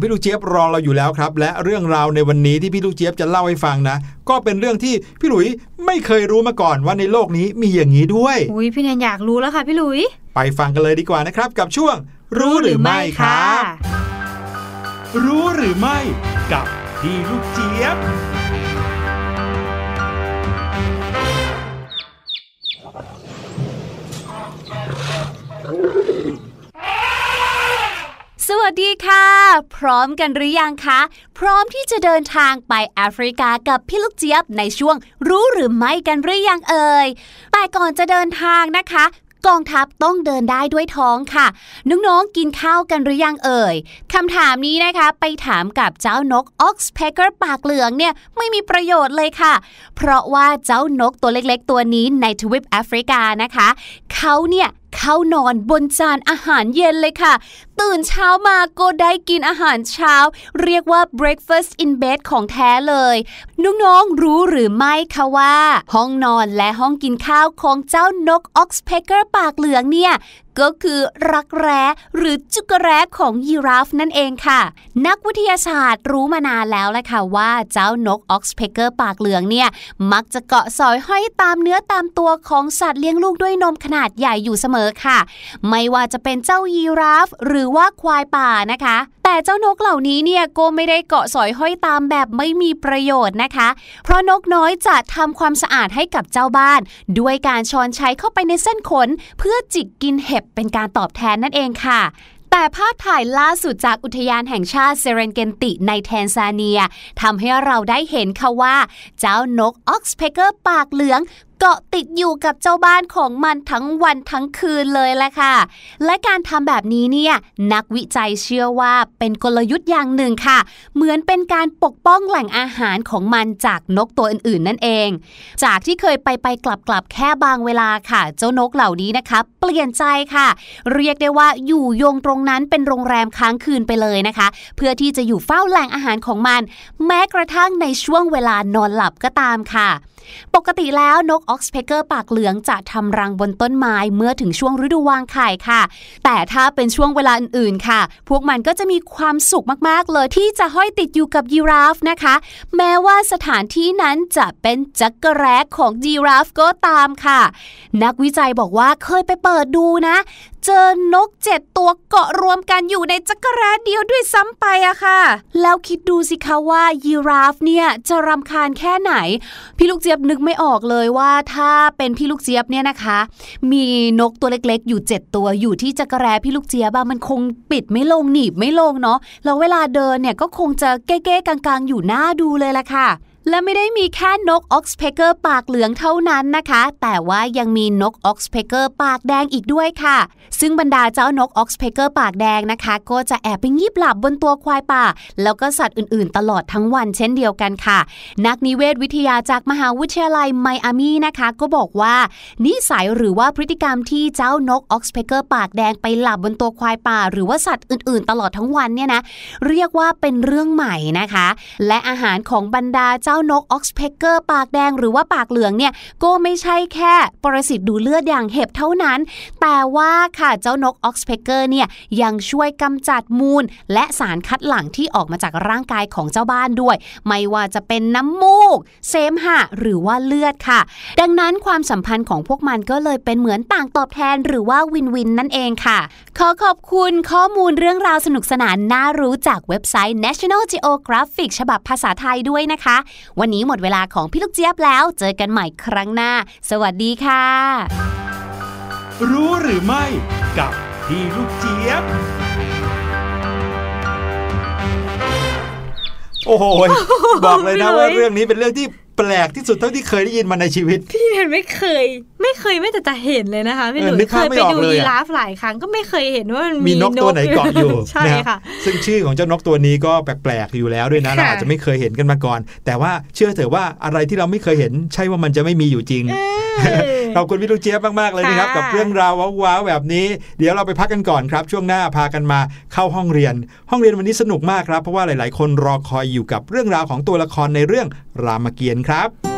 พี่ลูกเจี๊ยบรอเราอยู่แล้วครับ และเรื่องราวในวันนี้ที่พี่ลูกเจี๊ยบจะเล่าให้ฟังนะ ก็เป็นเรื่องที่พี่หลุยไม่เคยรู้มาก่อนว่าในโลกนี้มีอย่างนี้ด้วยอุ้ยพี่แนนอยากรู้แล้วค่ะพี่หลุย ไปฟังกันเลยดีกว่านะครับ กับช่วง รู้หรือไม่ครับรู้หรือไม่ กับพี่ลูกเจี๊ยบ วัสดีค่ะ พร้อมกันหรือยังคะ พร้อมที่จะเดินทางไปแอฟริกากับพี่ลูกเจี๊ยบในช่วงรู้หรือไม่กันหรือยังเอ่ยแต่ก่อนจะเดินทางนะคะกองทัพต้องเดินได้ด้วยท้องค่ะ น้องๆ กินข้าวกันหรือยังเอ่ยคำถามนี้นะคะ ไปถามกับเจ้านกอ Ox p e c k e r ปากเหลืองเนี่ยไม่มีประโยชน์เลยค่ะ เพราะว่าเจ้านกตัวเล็กๆ ตัวนี้ในทวีปแอฟริกานะคะ เขาเนี่ยเข้านอนบนจานอาหารเย็นเลยค่ะตื่นเช้ามาก็ได้กินอาหารเช้า เรียกว่า breakfast in bed ของแท้เลยน้องๆรู้หรือไม่คะว่า ห้องนอนและห้องกินข้าวของเจ้านก oxpecker ปากเหลืองเนี่ยก็คือรักแร้หรือจุกแร้ของยีราฟนั่นเองค่ะ นักวิทยาศาสตร์รู้มานานแล้วแหละค่ะว่าเจ้านก oxpecker ปากเหลืองเนี่ย มักจะเกาะสอยห้อยตามเนื้อตามตัวของสัตว์เลี้ยงลูกด้วยนมขนาดใหญ่อยู่เสมอค่ะ ไม่ว่าจะเป็นเจ้ายีราฟ หรือว่าควายป่านะคะ แต่เจ้านกเหล่านี้เนี่ยก็ไม่ได้เกาะสอยห้อยตามแบบไม่มีประโยชน์นะคะ เพราะนกน้อยจะทำความสะอาดให้กับเจ้าบ้าน ด้วยการช้อนใช้เข้าไปในเส้นขน เพื่อจิกกินเห็บเป็นการตอบแทนนั่นเองค่ะแต่ภาพถ่ายล่าสุดจากอุทยานแห่งชาติเซเรนเกนติในแทนซาเนียทำให้เราได้เห็นค่ะว่า เจ้านกออกสเพเกอร์ปากเหลือง เกาะติดอยู่กับเจ้าบ้านของมันทั้งวันทั้งคืนเลยแหละค่ะ และการทำแบบนี้เนี่ยนักวิจัยเชื่อว่าเป็นกลยุทธ์อย่างหนึ่งค่ะ เหมือนเป็นการปกป้องแหล่งอาหารของมันจากนกตัวอื่นๆ นั่นเอง จากที่เคยไปไปกลับกลับแค่บางเวลาค่ะ เจ้านกเหล่านี้นะคะ เปลี่ยนใจค่ะ เรียกได้ว่าอยู่ยงตรงนั้นเป็นโรงแรมค้างคืนไปเลยนะคะ เพื่อที่จะอยู่เฝ้าแหล่งอาหารของมัน แม้กระทั่งในช่วงเวลานอนหลับก็ตามค่ะ ปกติแล้วนกออกสเพเกอร์ปากเหลืองจะทำรังบนต้นไม้เมื่อถึงช่วงฤดูวางไข่ค่ะ แต่ถ้าเป็นช่วงเวลาอื่นๆค่ะ พวกมันก็จะมีความสุขมากๆ เลยที่จะห้อยติดอยู่กับยีราฟนะคะ แม้ว่าสถานที่นั้นจะเป็นจักรแร้ของยีราฟก็ตามค่ะ นักวิจัยบอกว่าเคยไปเปิดดูนะ เจอนกเจ็ดตัวเกาะรวมกันอยู่ในรักแร้เดียวด้วยซ้ำไปอะค่ะ แล้วคิดดูสิคะว่ายีราฟเนี่ยจะรำคาญแค่ไหน พี่ลูกเจี๊ยบนึกไม่ออกเลยว่าถ้าเป็นพี่ลูกเจี๊ยบเนี่ยนะคะ มีนกตัวเล็กๆ อยู่ 7 ตัวอยู่ที่รักแร้พี่ลูกเจี๊ยบมันคงปิดไม่ลงหนีบไม่ลงเนาะแล้วเวลาเดินเนี่ยก็คงจะเก้ๆกลางๆ อยู่หน้าดูเลยละค่ะ และไม่ได้มีแค่นก oxpecker ปากเหลืองเท่านั้นนะคะ แต่ว่ายังมีนก oxpecker ปากแดงอีกด้วยค่ะ ซึ่งบรรดาเจ้านก oxpecker ปากแดงนะคะ ก็จะแอบไปงีบหลับบนตัวควายป่า แล้วก็สัตว์อื่นๆ ตลอดทั้งวันเช่นเดียวกันค่ะ นักนิเวศวิทยาจากมหาวิทยาลัยไมอามีนะคะ ก็บอกว่า นิสัยหรือว่าพฤติกรรมที่เจ้านก oxpecker ปากแดงไปหลับบนตัวควายป่า หรือว่าสัตว์อื่น ๆ ตลอดทั้งวันเนี่ยนะเรียกว่าเป็นเรื่องใหม่นะคะ และอาหารของบรรดาเจ้าจ้านก oxpecker ปากแดงหรือว่าปากเหลืองเนี่ยก็ไม่ใช่แค่ปรสิตดูเลือดอย่างเห็บเท่านั้น แต่ว่าค่ะเจ้านกออกสเพกเกอร์เนี่ยยังช่วยกำจัดมูล และสารคัดหลั่งที่ออกมาจากร่างกายของเจ้าบ้านด้วย ไม่ว่าจะเป็นน้ำมูก เสมหะหรือว่าเลือดค่ะ ดังนั้นความสัมพันธ์ของพวกมันก็เลยเป็นเหมือนต่างตอบแทน หรือว่าวินวินนั่นเองค่ะ ขอขอบคุณข้อมูลเรื่องราวสนุกสนานน่ารู้จากเว็บไซต์ National Geographic ฉบับภาษาไทยด้วยนะคะวันนี้หมดเวลาของพี่ลูกเจี๊ยบแล้ว เจอกันใหม่ครั้งหน้า สวัสดีค่ะ รู้หรือไม่ กับพี่ลูกเจี๊ยบโอ้โห บอกเลยนะไม่เลยว่าเรื่องนี้เป็นเรื่องที่ แปลกที่สุดเท่าที่เคยได้ยินมาในชีวิต พี่เห็นไม่เคย ไม่เคยไม่แต่จะเห็นเลยนะคะพี่หเอลุอยนึกเคภาพยไม่ไปออกดูเลยยีอะราฟหลายครั้งก็ไม่เคยเห็นว่ามันมีนกตัวไหนเกาะอยู่ใช่นะค่ะซึ่งชื่อของเจ้านกตัวนี้ก็แปลกๆอยู่แล้วด้วยนะค่ะเราอาจจะไม่เคยเห็นกันมาก่อน แต่ว่าเชื่อเถอะว่าอะไรที่เราไม่เคยเห็น ใช่ว่ามันจะไม่มีอยู่จริงขอบคุณพี่ลูกเจี๊ยบมากๆเลยนะครับค่ะกับเรื่องราวว้าวๆแบบนี้ เดี๋ยวเราไปพักกันก่อนครับ ช่วงหน้าพากันมาเข้าห้องเรียน ห้องเรียนวันนี้สนุกมากครับ เพราะว่าหลาย ๆ คนรอคอยอยู่กับเรื่องราวของตัวละครในเรื่องรามเกียรติ์ครับ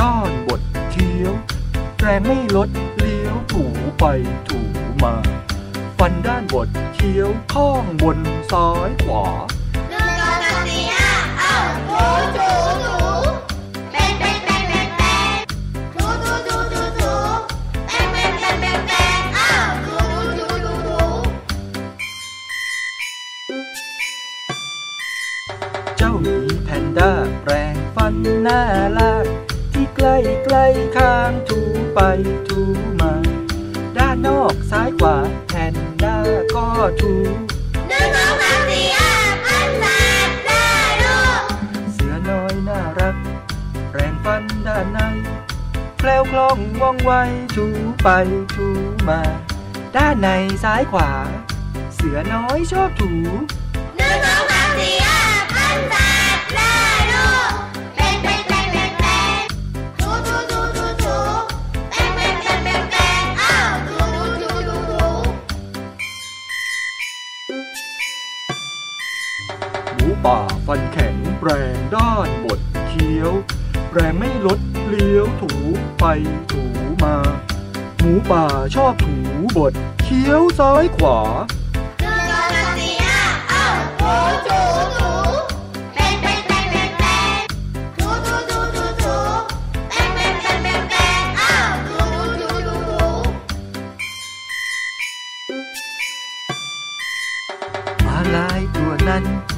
ด้านบดเคี้ยวแปรงไม่ลดเลี้ยวถูไปถูมา ฟันด้านบดเคี้ยวข้องบนซ้ายขวาหนึ่งสองสามสี่ห้าอ้าถูถูถูแปรงแปรงแปรงแปรงแปรงถูถูถูถูถูแปรงแปรงแปรงแปรงแปรงอ้าถูถูถูเจ้าหมีแพนด้าแปรงฟันหน้าลาก ใกล้ใกล้ข้างถูไปถูมา ด้านนอกซ้ายขวาแพนด้าก็ถูนึ่งสองสามสี่ห้าพันแปดได้ลูกเสือน้อยน่ารัก แรงฟันด้านในแคล้วคล่องว่องไวถูไปถูมา ด้านในซ้ายขวา เสือน้อยชอบถู ป่าฟันแข็งแปรงด้านบดเคี้ยวแปรงไม่ลดเลี้ยวถูไปถูมา หมูป่าชอบถูบดเคี้ยวซ้ายขวาหนึ่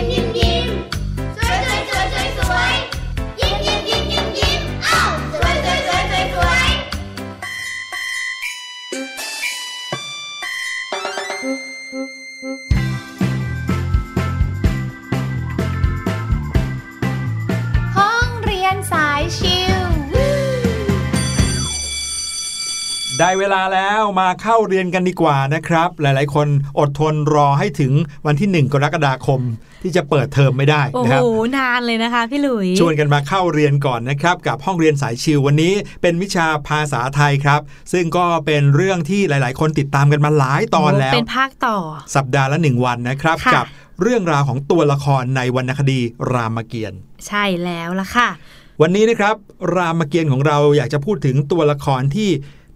้ม ได้เวลาแล้วมาเข้าเรียนกันดีกว่านะครับ หลายๆ คนอดทนรอให้ถึงวันที่ 1 กรกฎาคม ที่จะเปิดเทอมไม่ได้โอ้นะโหครับนานเลยนะคะพี่หลุยชวนกันมาเข้าเรียนก่อนนะครับ กับห้องเรียนสายชิววันนี้ เป็นวิชาภาษาไทยครับ ซึ่งก็เป็นเรื่องที่หลาย ๆ คนติดตามกันมาหลายตอนแล้วเป็นภาคต่อ สัปดาห์ละหนึ่งวันนะครับค่ะกับเรื่องราวของตัวละครในวรรณคดีรามเกียรติ์ใช่แล้วล่ะค่ะ วันนี้นะครับรามเกียรติ์ของเราอยากจะพูดถึงตัวละครที่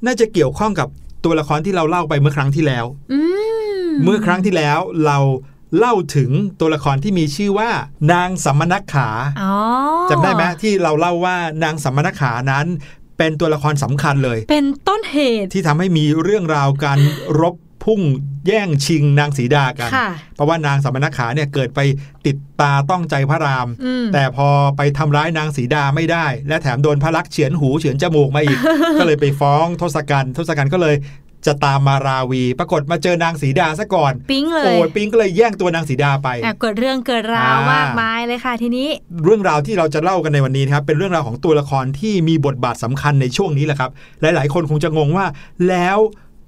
น่าจะเกี่ยวข้องกับตัวละครที่เราเล่าไปเมื่อครั้งที่แล้วอืมเมื่อครั้งที่แล้วเราเล่าถึงตัวละครที่มีชื่อว่า นางสัมมนักขาอ๋อจำได้ไหมที่เราเล่าว่านางสัมมนักขานั้นเป็นตัวละครสำคัญเลย เป็นต้นเหตุที่ทำให้มีเรื่องราวการรบ พุ่งแย่งชิงนางสีดากันค่ะเพราะว่านางสัมมนักขาเนี่ยเกิดไปติดตาต้องใจพระรามอืมแต่พอไปทำร้ายนางสีดาไม่ได้ และแถมโดนพระลักษมณ์เฉือนหูเฉือนจมูกมาอีก ก็เลยไปฟ้องทศกัณฐ์ทศกัณฐ์ก็เลยจะตามมาราวี ปรากฏมาเจอนางสีดาซะก่อน ปิ๊งเลย โอ้ยปิงก็เลยแย่งตัวนางสีดาไปอะเกิดเรื่องเกิดราวอ่ามมากมายเลยค่ะทีนี้ เรื่องราวที่เราจะเล่ากันในวันนี้นะครับ เป็นเรื่องราวของตัวละครที่มีบทบาทสำคัญในช่วงนี้แหละครับ หลาย ๆ คนคงจะงงว่าแล้ว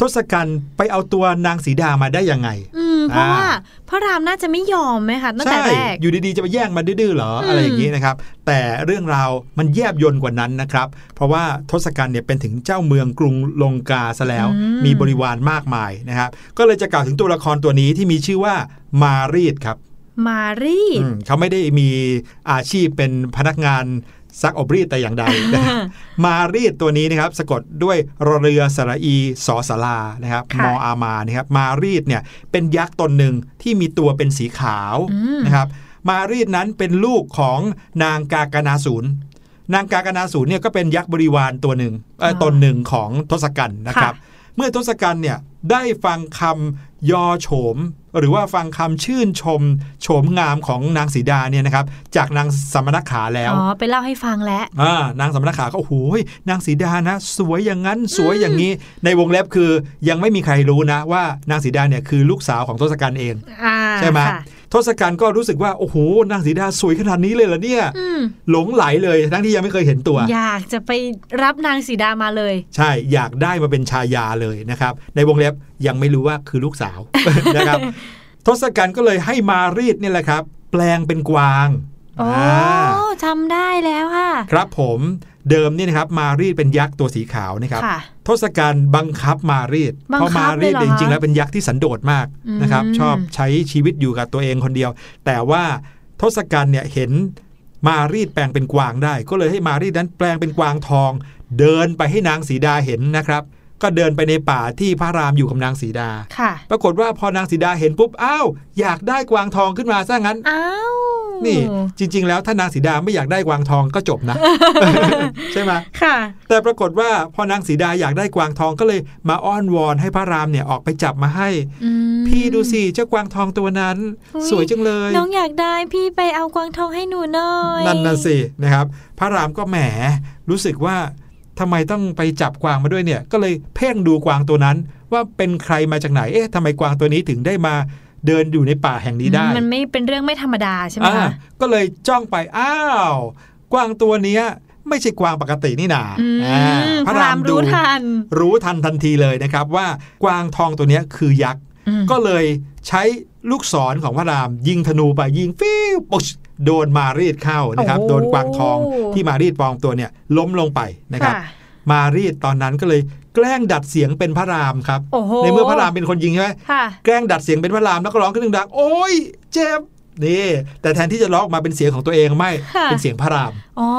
ทศกัณฐ์ไปเอาตัวนางสีดามาได้ยังไง อืมเพราะอ่าว่าพระรามน่าจะไม่ยอมไหมคะตั้งแต่ใช่แรกอยู่ดีๆจะไปแย่งมาดื้อๆเหรออืมอะไรอย่างนี้นะครับ แต่เรื่องราวมันแยบยนกว่านั้นนะครับ เพราะว่าทศกัณฐ์เนี่ยเป็นถึงเจ้าเมืองกรุงลงกาซะแล้วมีบริวารมากมายนะครับ ก็เลยจะกล่าวถึงตัวละครตัวนี้ที่มีชื่อว่ามารีดครับมารีดอืมเขาไม่ได้มีอาชีพเป็นพนักงาน ซักอบรีดแต่อย่างใดนะครับมารีดตัวนี้นะครับสะกดด้วยรอเรือสระอีสอสารานะครับค่ะมออามานะครับมารีดเนี่ยเป็นยักษ์ตนหนึ่งที่มีตัวเป็นสีขาวอืมนะครับมารีดนั้นเป็นลูกของนางกากนาศูนย์นางกากนาศูนย์เนี่ยก็เป็นยักษ์บริวารตัวหนึ่งเอ่อตนหนึ่งของทศกัณฐ์นะครับ เมื่อทศกัณฐ์เนี่ยได้ฟังคำยอโฉมหรือว่าฟังคำชื่นชมโฉมงามของนางสีดาเนี่ยนะครับจากนางสมณขาแล้วอ๋อไปเล่าให้ฟังแล้วอ่านางสมณขาก็โอ้โหยนางสีดานะ สวยอย่างนั้นสวยอย่างนี้ ในวงเล็บคือยังไม่มีใครรู้นะว่านางสีดาเนี่ยคือลูกสาวของทศกัณฐ์เองอ่าใช่ไหมค่ะทศกัณฐ์ก็รู้สึกว่าโอ้โหนางสีดาสวยขนาดนี้เลยเหรอเนี่ยอืมหลงไหลเลยทั้งที่ยังไม่เคยเห็นตัว อยากจะไปรับนางสีดามาเลย ใช่อยากได้มาเป็นชายาเลยนะครับในวงเล็บยังไม่รู้ว่าคือลูกสาวนะครับ ทศกัณฐ์ก็เลยให้มารีดเนี่ยแหละครับ แปลงเป็นกวางโอ้อ่าจำได้แล้วค่ะ ครับผมเดิมเนี่ยนะครับมารีศเป็นยักษ์ตัวสีขาวนะครับค่ะทศกัณฐ์บังคับมารีศบังคับเพราะมารีศเลยเหรอจริงๆ แล้วเป็นยักษ์ที่สันโดษมากอืมนะครับ ชอบใช้ชีวิตอยู่กับตัวเองคนเดียว แต่ว่าทศกัณฐ์เนี่ยเห็นมารีศแปลงเป็นกวางได้ ก็เลยให้มารีศนั้นแปลงเป็นกวางทอง เดินไปให้นางสีดาเห็นนะครับ ก็เดินไปในป่าที่พระรามอยู่กับนางสีดา ค่ะ ปรากฏว่าพอนางสีดาเห็นปุ๊บ อ้าว อยากได้กวางทองขึ้นมาซะงั้น อ้าว นี่จริง ๆ แล้วถ้านางสีดาไม่อยากได้กวางทองก็จบนะ ใช่ไหมค่ะ แต่ปรากฏว่าพอนางสีดาอยากได้กวางทองก็เลยมาอ้อนวอนให้พระรามเนี่ยออกไปจับมาให้อืมพี่ดูสิเจ้ากวางทองตัวนั้นอุ๊ยสวยจังเลย น้องอยากได้พี่ไปเอากวางทองให้หนูหน่อย นั่นน่ะสินะครับ พระรามก็แหมรู้สึกว่า ทำไมต้องไปจับกวางมาด้วยเนี่ย ก็เลยเพ่งดูกวางตัวนั้น ว่าเป็นใครมาจากไหน เอ๊ะทำไมกวางตัวนี้ถึงได้มาเดินอยู่ในป่าแห่งนี้ได้ มันไม่เป็นเรื่องไม่ธรรมดาใช่ไหมอ่าคะก็เลยจ้องไป อ้าว กวางตัวเนี้ยไม่ใช่กวางปกตินี่นาอืมอ่าพระรามรู้ทัน รู้ทันทันทีเลยนะครับว่ากวางทองตัวเนี้ยคือยักษ์อืมก็เลยใช้ลูกศรของพระรามยิงธนูไปยิงฟิวปุ๊ช โดนมารีดเข้านะครับโอ้โดนกวางทองที่มารีดปลอมตัวเนี่ยล้มลงไปนะครับค่ะมารีดตอนนั้นก็เลยแกล้งดัดเสียงเป็นพระรามครับโอ้โหในเมื่อพระรามเป็นคนยิงใช่ไหมค่ะแกล้งดัดเสียงเป็นพระรามแล้วก็ร้องขึ้นดังๆโอ๊ยเจ็บ นี่ แต่แทนที่จะร้องออกมาเป็นเสียงของตัวเองไม่ค่ะเป็นเสียงพระรามอ๋อ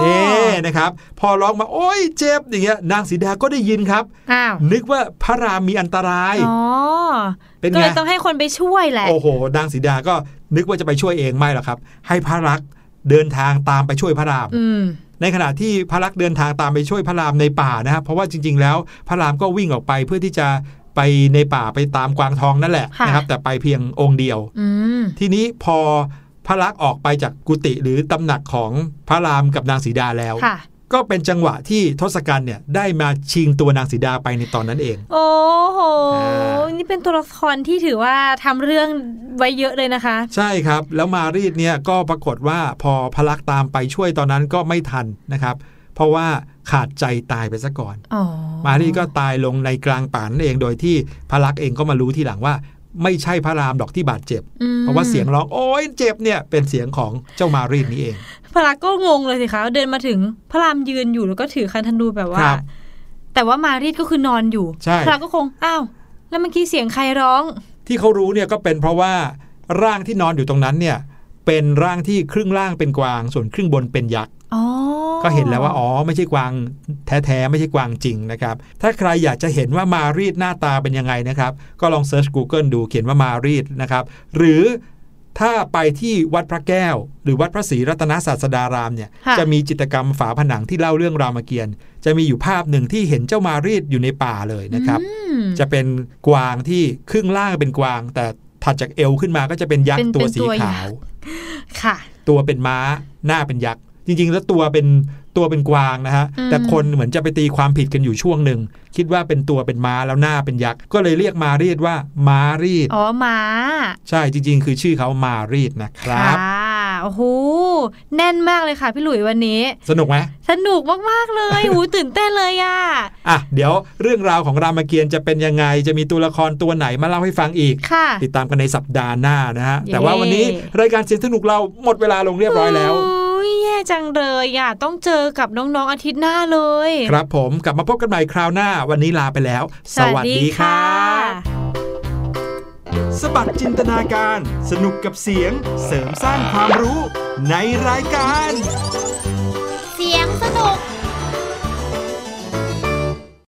นี่นะครับ พอร้องมาโอ๊ยเจ็บอย่างเงี้ยนางสีดาก็ได้ยินครับอ้าวนึกว่าพระรามมีอันตรายอ๋อเป็นไงก็เลยต้องให้คนไปช่วยแหละโอ้โหนางสีดาก็นึกว่าจะไปช่วยเองไม่หรอกครับ ให้พระรักษ์เดินทางตามไปช่วยพระรามอืมในขณะที่พระลักษณ์เดินทางตามไปช่วยพระรามในป่านะครับเพราะว่าจริง ๆ แล้วพระรามก็วิ่งออกไปเพื่อที่จะ ไปในป่าไปตามกวางทองนั่นแหละค่ะนะครับ แต่ไปเพียงองค์เดียวอืมทีนี้พอพระลักษณ์ออกไปจากกุฏิหรือตำหนักของพระรามกับนางสีดาแล้วค่ะก็เป็นจังหวะที่ทศกัณฐ์เนี่ยได้มาชิงตัวนางสีดาไปในตอนนั้นเอง โอ้โหอ่านี่เป็นตัวละครที่ถือว่าทำเรื่องไว้เยอะเลยนะคะ ใช่ครับ แล้วมารีดเนี่ยก็ปรากฏว่าพอพระลักษณ์ตามไปช่วยตอนนั้นก็ไม่ทันนะครับ เพราะว่าขาดใจตายไปซะก่อนอ๋อมารีก็ตายลงในกลางป่านั่นเองโดยที่พระลักษณ์เองก็มารู้ทีหลังว่าไม่ใช่พระรามดอกที่บาดเจ็บอืมเพราะว่าเสียงร้องโอ๊ยเจ็บเนี่ยเป็นเสียงของเจ้ามารีดนี้เอง พระลักษณ์ก็งงเลยสิคะเดินมาถึงพระรามยืนอยู่แล้วก็ถือคันธนูแบบว่าครับแต่ว่ามารีศก็คือนอนอยู่ใช่พระลักษณ์ก็คงอ้าวแล้วเมื่อกี้เสียงใครร้อง ที่เขารู้เนี่ยก็เป็นเพราะว่าร่างที่นอนอยู่ตรงนั้นเนี่ยเป็นร่างที่ครึ่งล่างเป็นกวาง ส่วนครึ่งบนเป็นยักษ์อ๋อ ก็เห็นแล้วว่าอ๋อไม่ใช่กวางแท้ๆไม่ใช่กวางจริงนะครับ ถ้าใครอยากจะเห็นว่ามารีศหน้าตาเป็นยังไงนะครับ ก็ลองเซิร์ช Google ดูเขียนว่ามารีศนะครับ หรือถ้าไปที่วัดพระแก้ว หรือวัดพระศรีรัตนศาสดารามเนี่ยค่ะจะมีจิตรกรรมฝาผนังที่เล่าเรื่องรามเกียรติ์จะมีอยู่ภาพหนึ่งที่เห็นเจ้ามารีดอยู่ในป่าเลยนะครับอืมจะเป็นกวางที่ครึ่งล่างเป็นกวาง แต่ถัดจากเอวขึ้นมาก็จะเป็นยักเป็ษ์นตัวเป็นสีตัวยัขากวษ์ค่ะ ตัวเป็นม้าหน้าเป็นยักษ์ จริง ๆ แล้วตัวเป็นตัวเป็นกวางนะฮะอืมแต่คนเหมือนจะไปตีความผิดกันอยู่ช่วงหนึ่ง คิดว่าเป็นตัวเป็นม้าแล้วหน้าเป็นยักษ์ ก็เลยเรียกมารีดว่าม้ารีด อ๋อม้า ใช่จริง ๆ คือชื่อเขามารีดนะครับค่ะโอ้โหแน่นมากเลยค่ะพี่หลุยวันนี้ สนุกไหมสนุกมากๆเลยหูตื่นเต้นเลยอะอะเดี๋ยวเรื่องราวของรามเกียรติ์จะเป็นยังไง จะมีตัวละครตัวไหนมาเล่าให้ฟังอีกค่ะติดตามกันในสัปดาห์หน้านะฮะเย้แต่ว่าวันนี้รายการเสียงสนุกเราหมดเวลาลงเรียบร้อยแล้วโอ้ ยแย่จังเลยอะต้องเจอกับน้องๆอาทิตย์หน้าเลย ครับผมกลับมาพบกันใหม่คราวหน้า วันนี้ลาไปแล้ว สวัสดีค่ะ สบัดจินตนาการ สนุกกับเสียง เสริมสร้างความรู้ในรายการ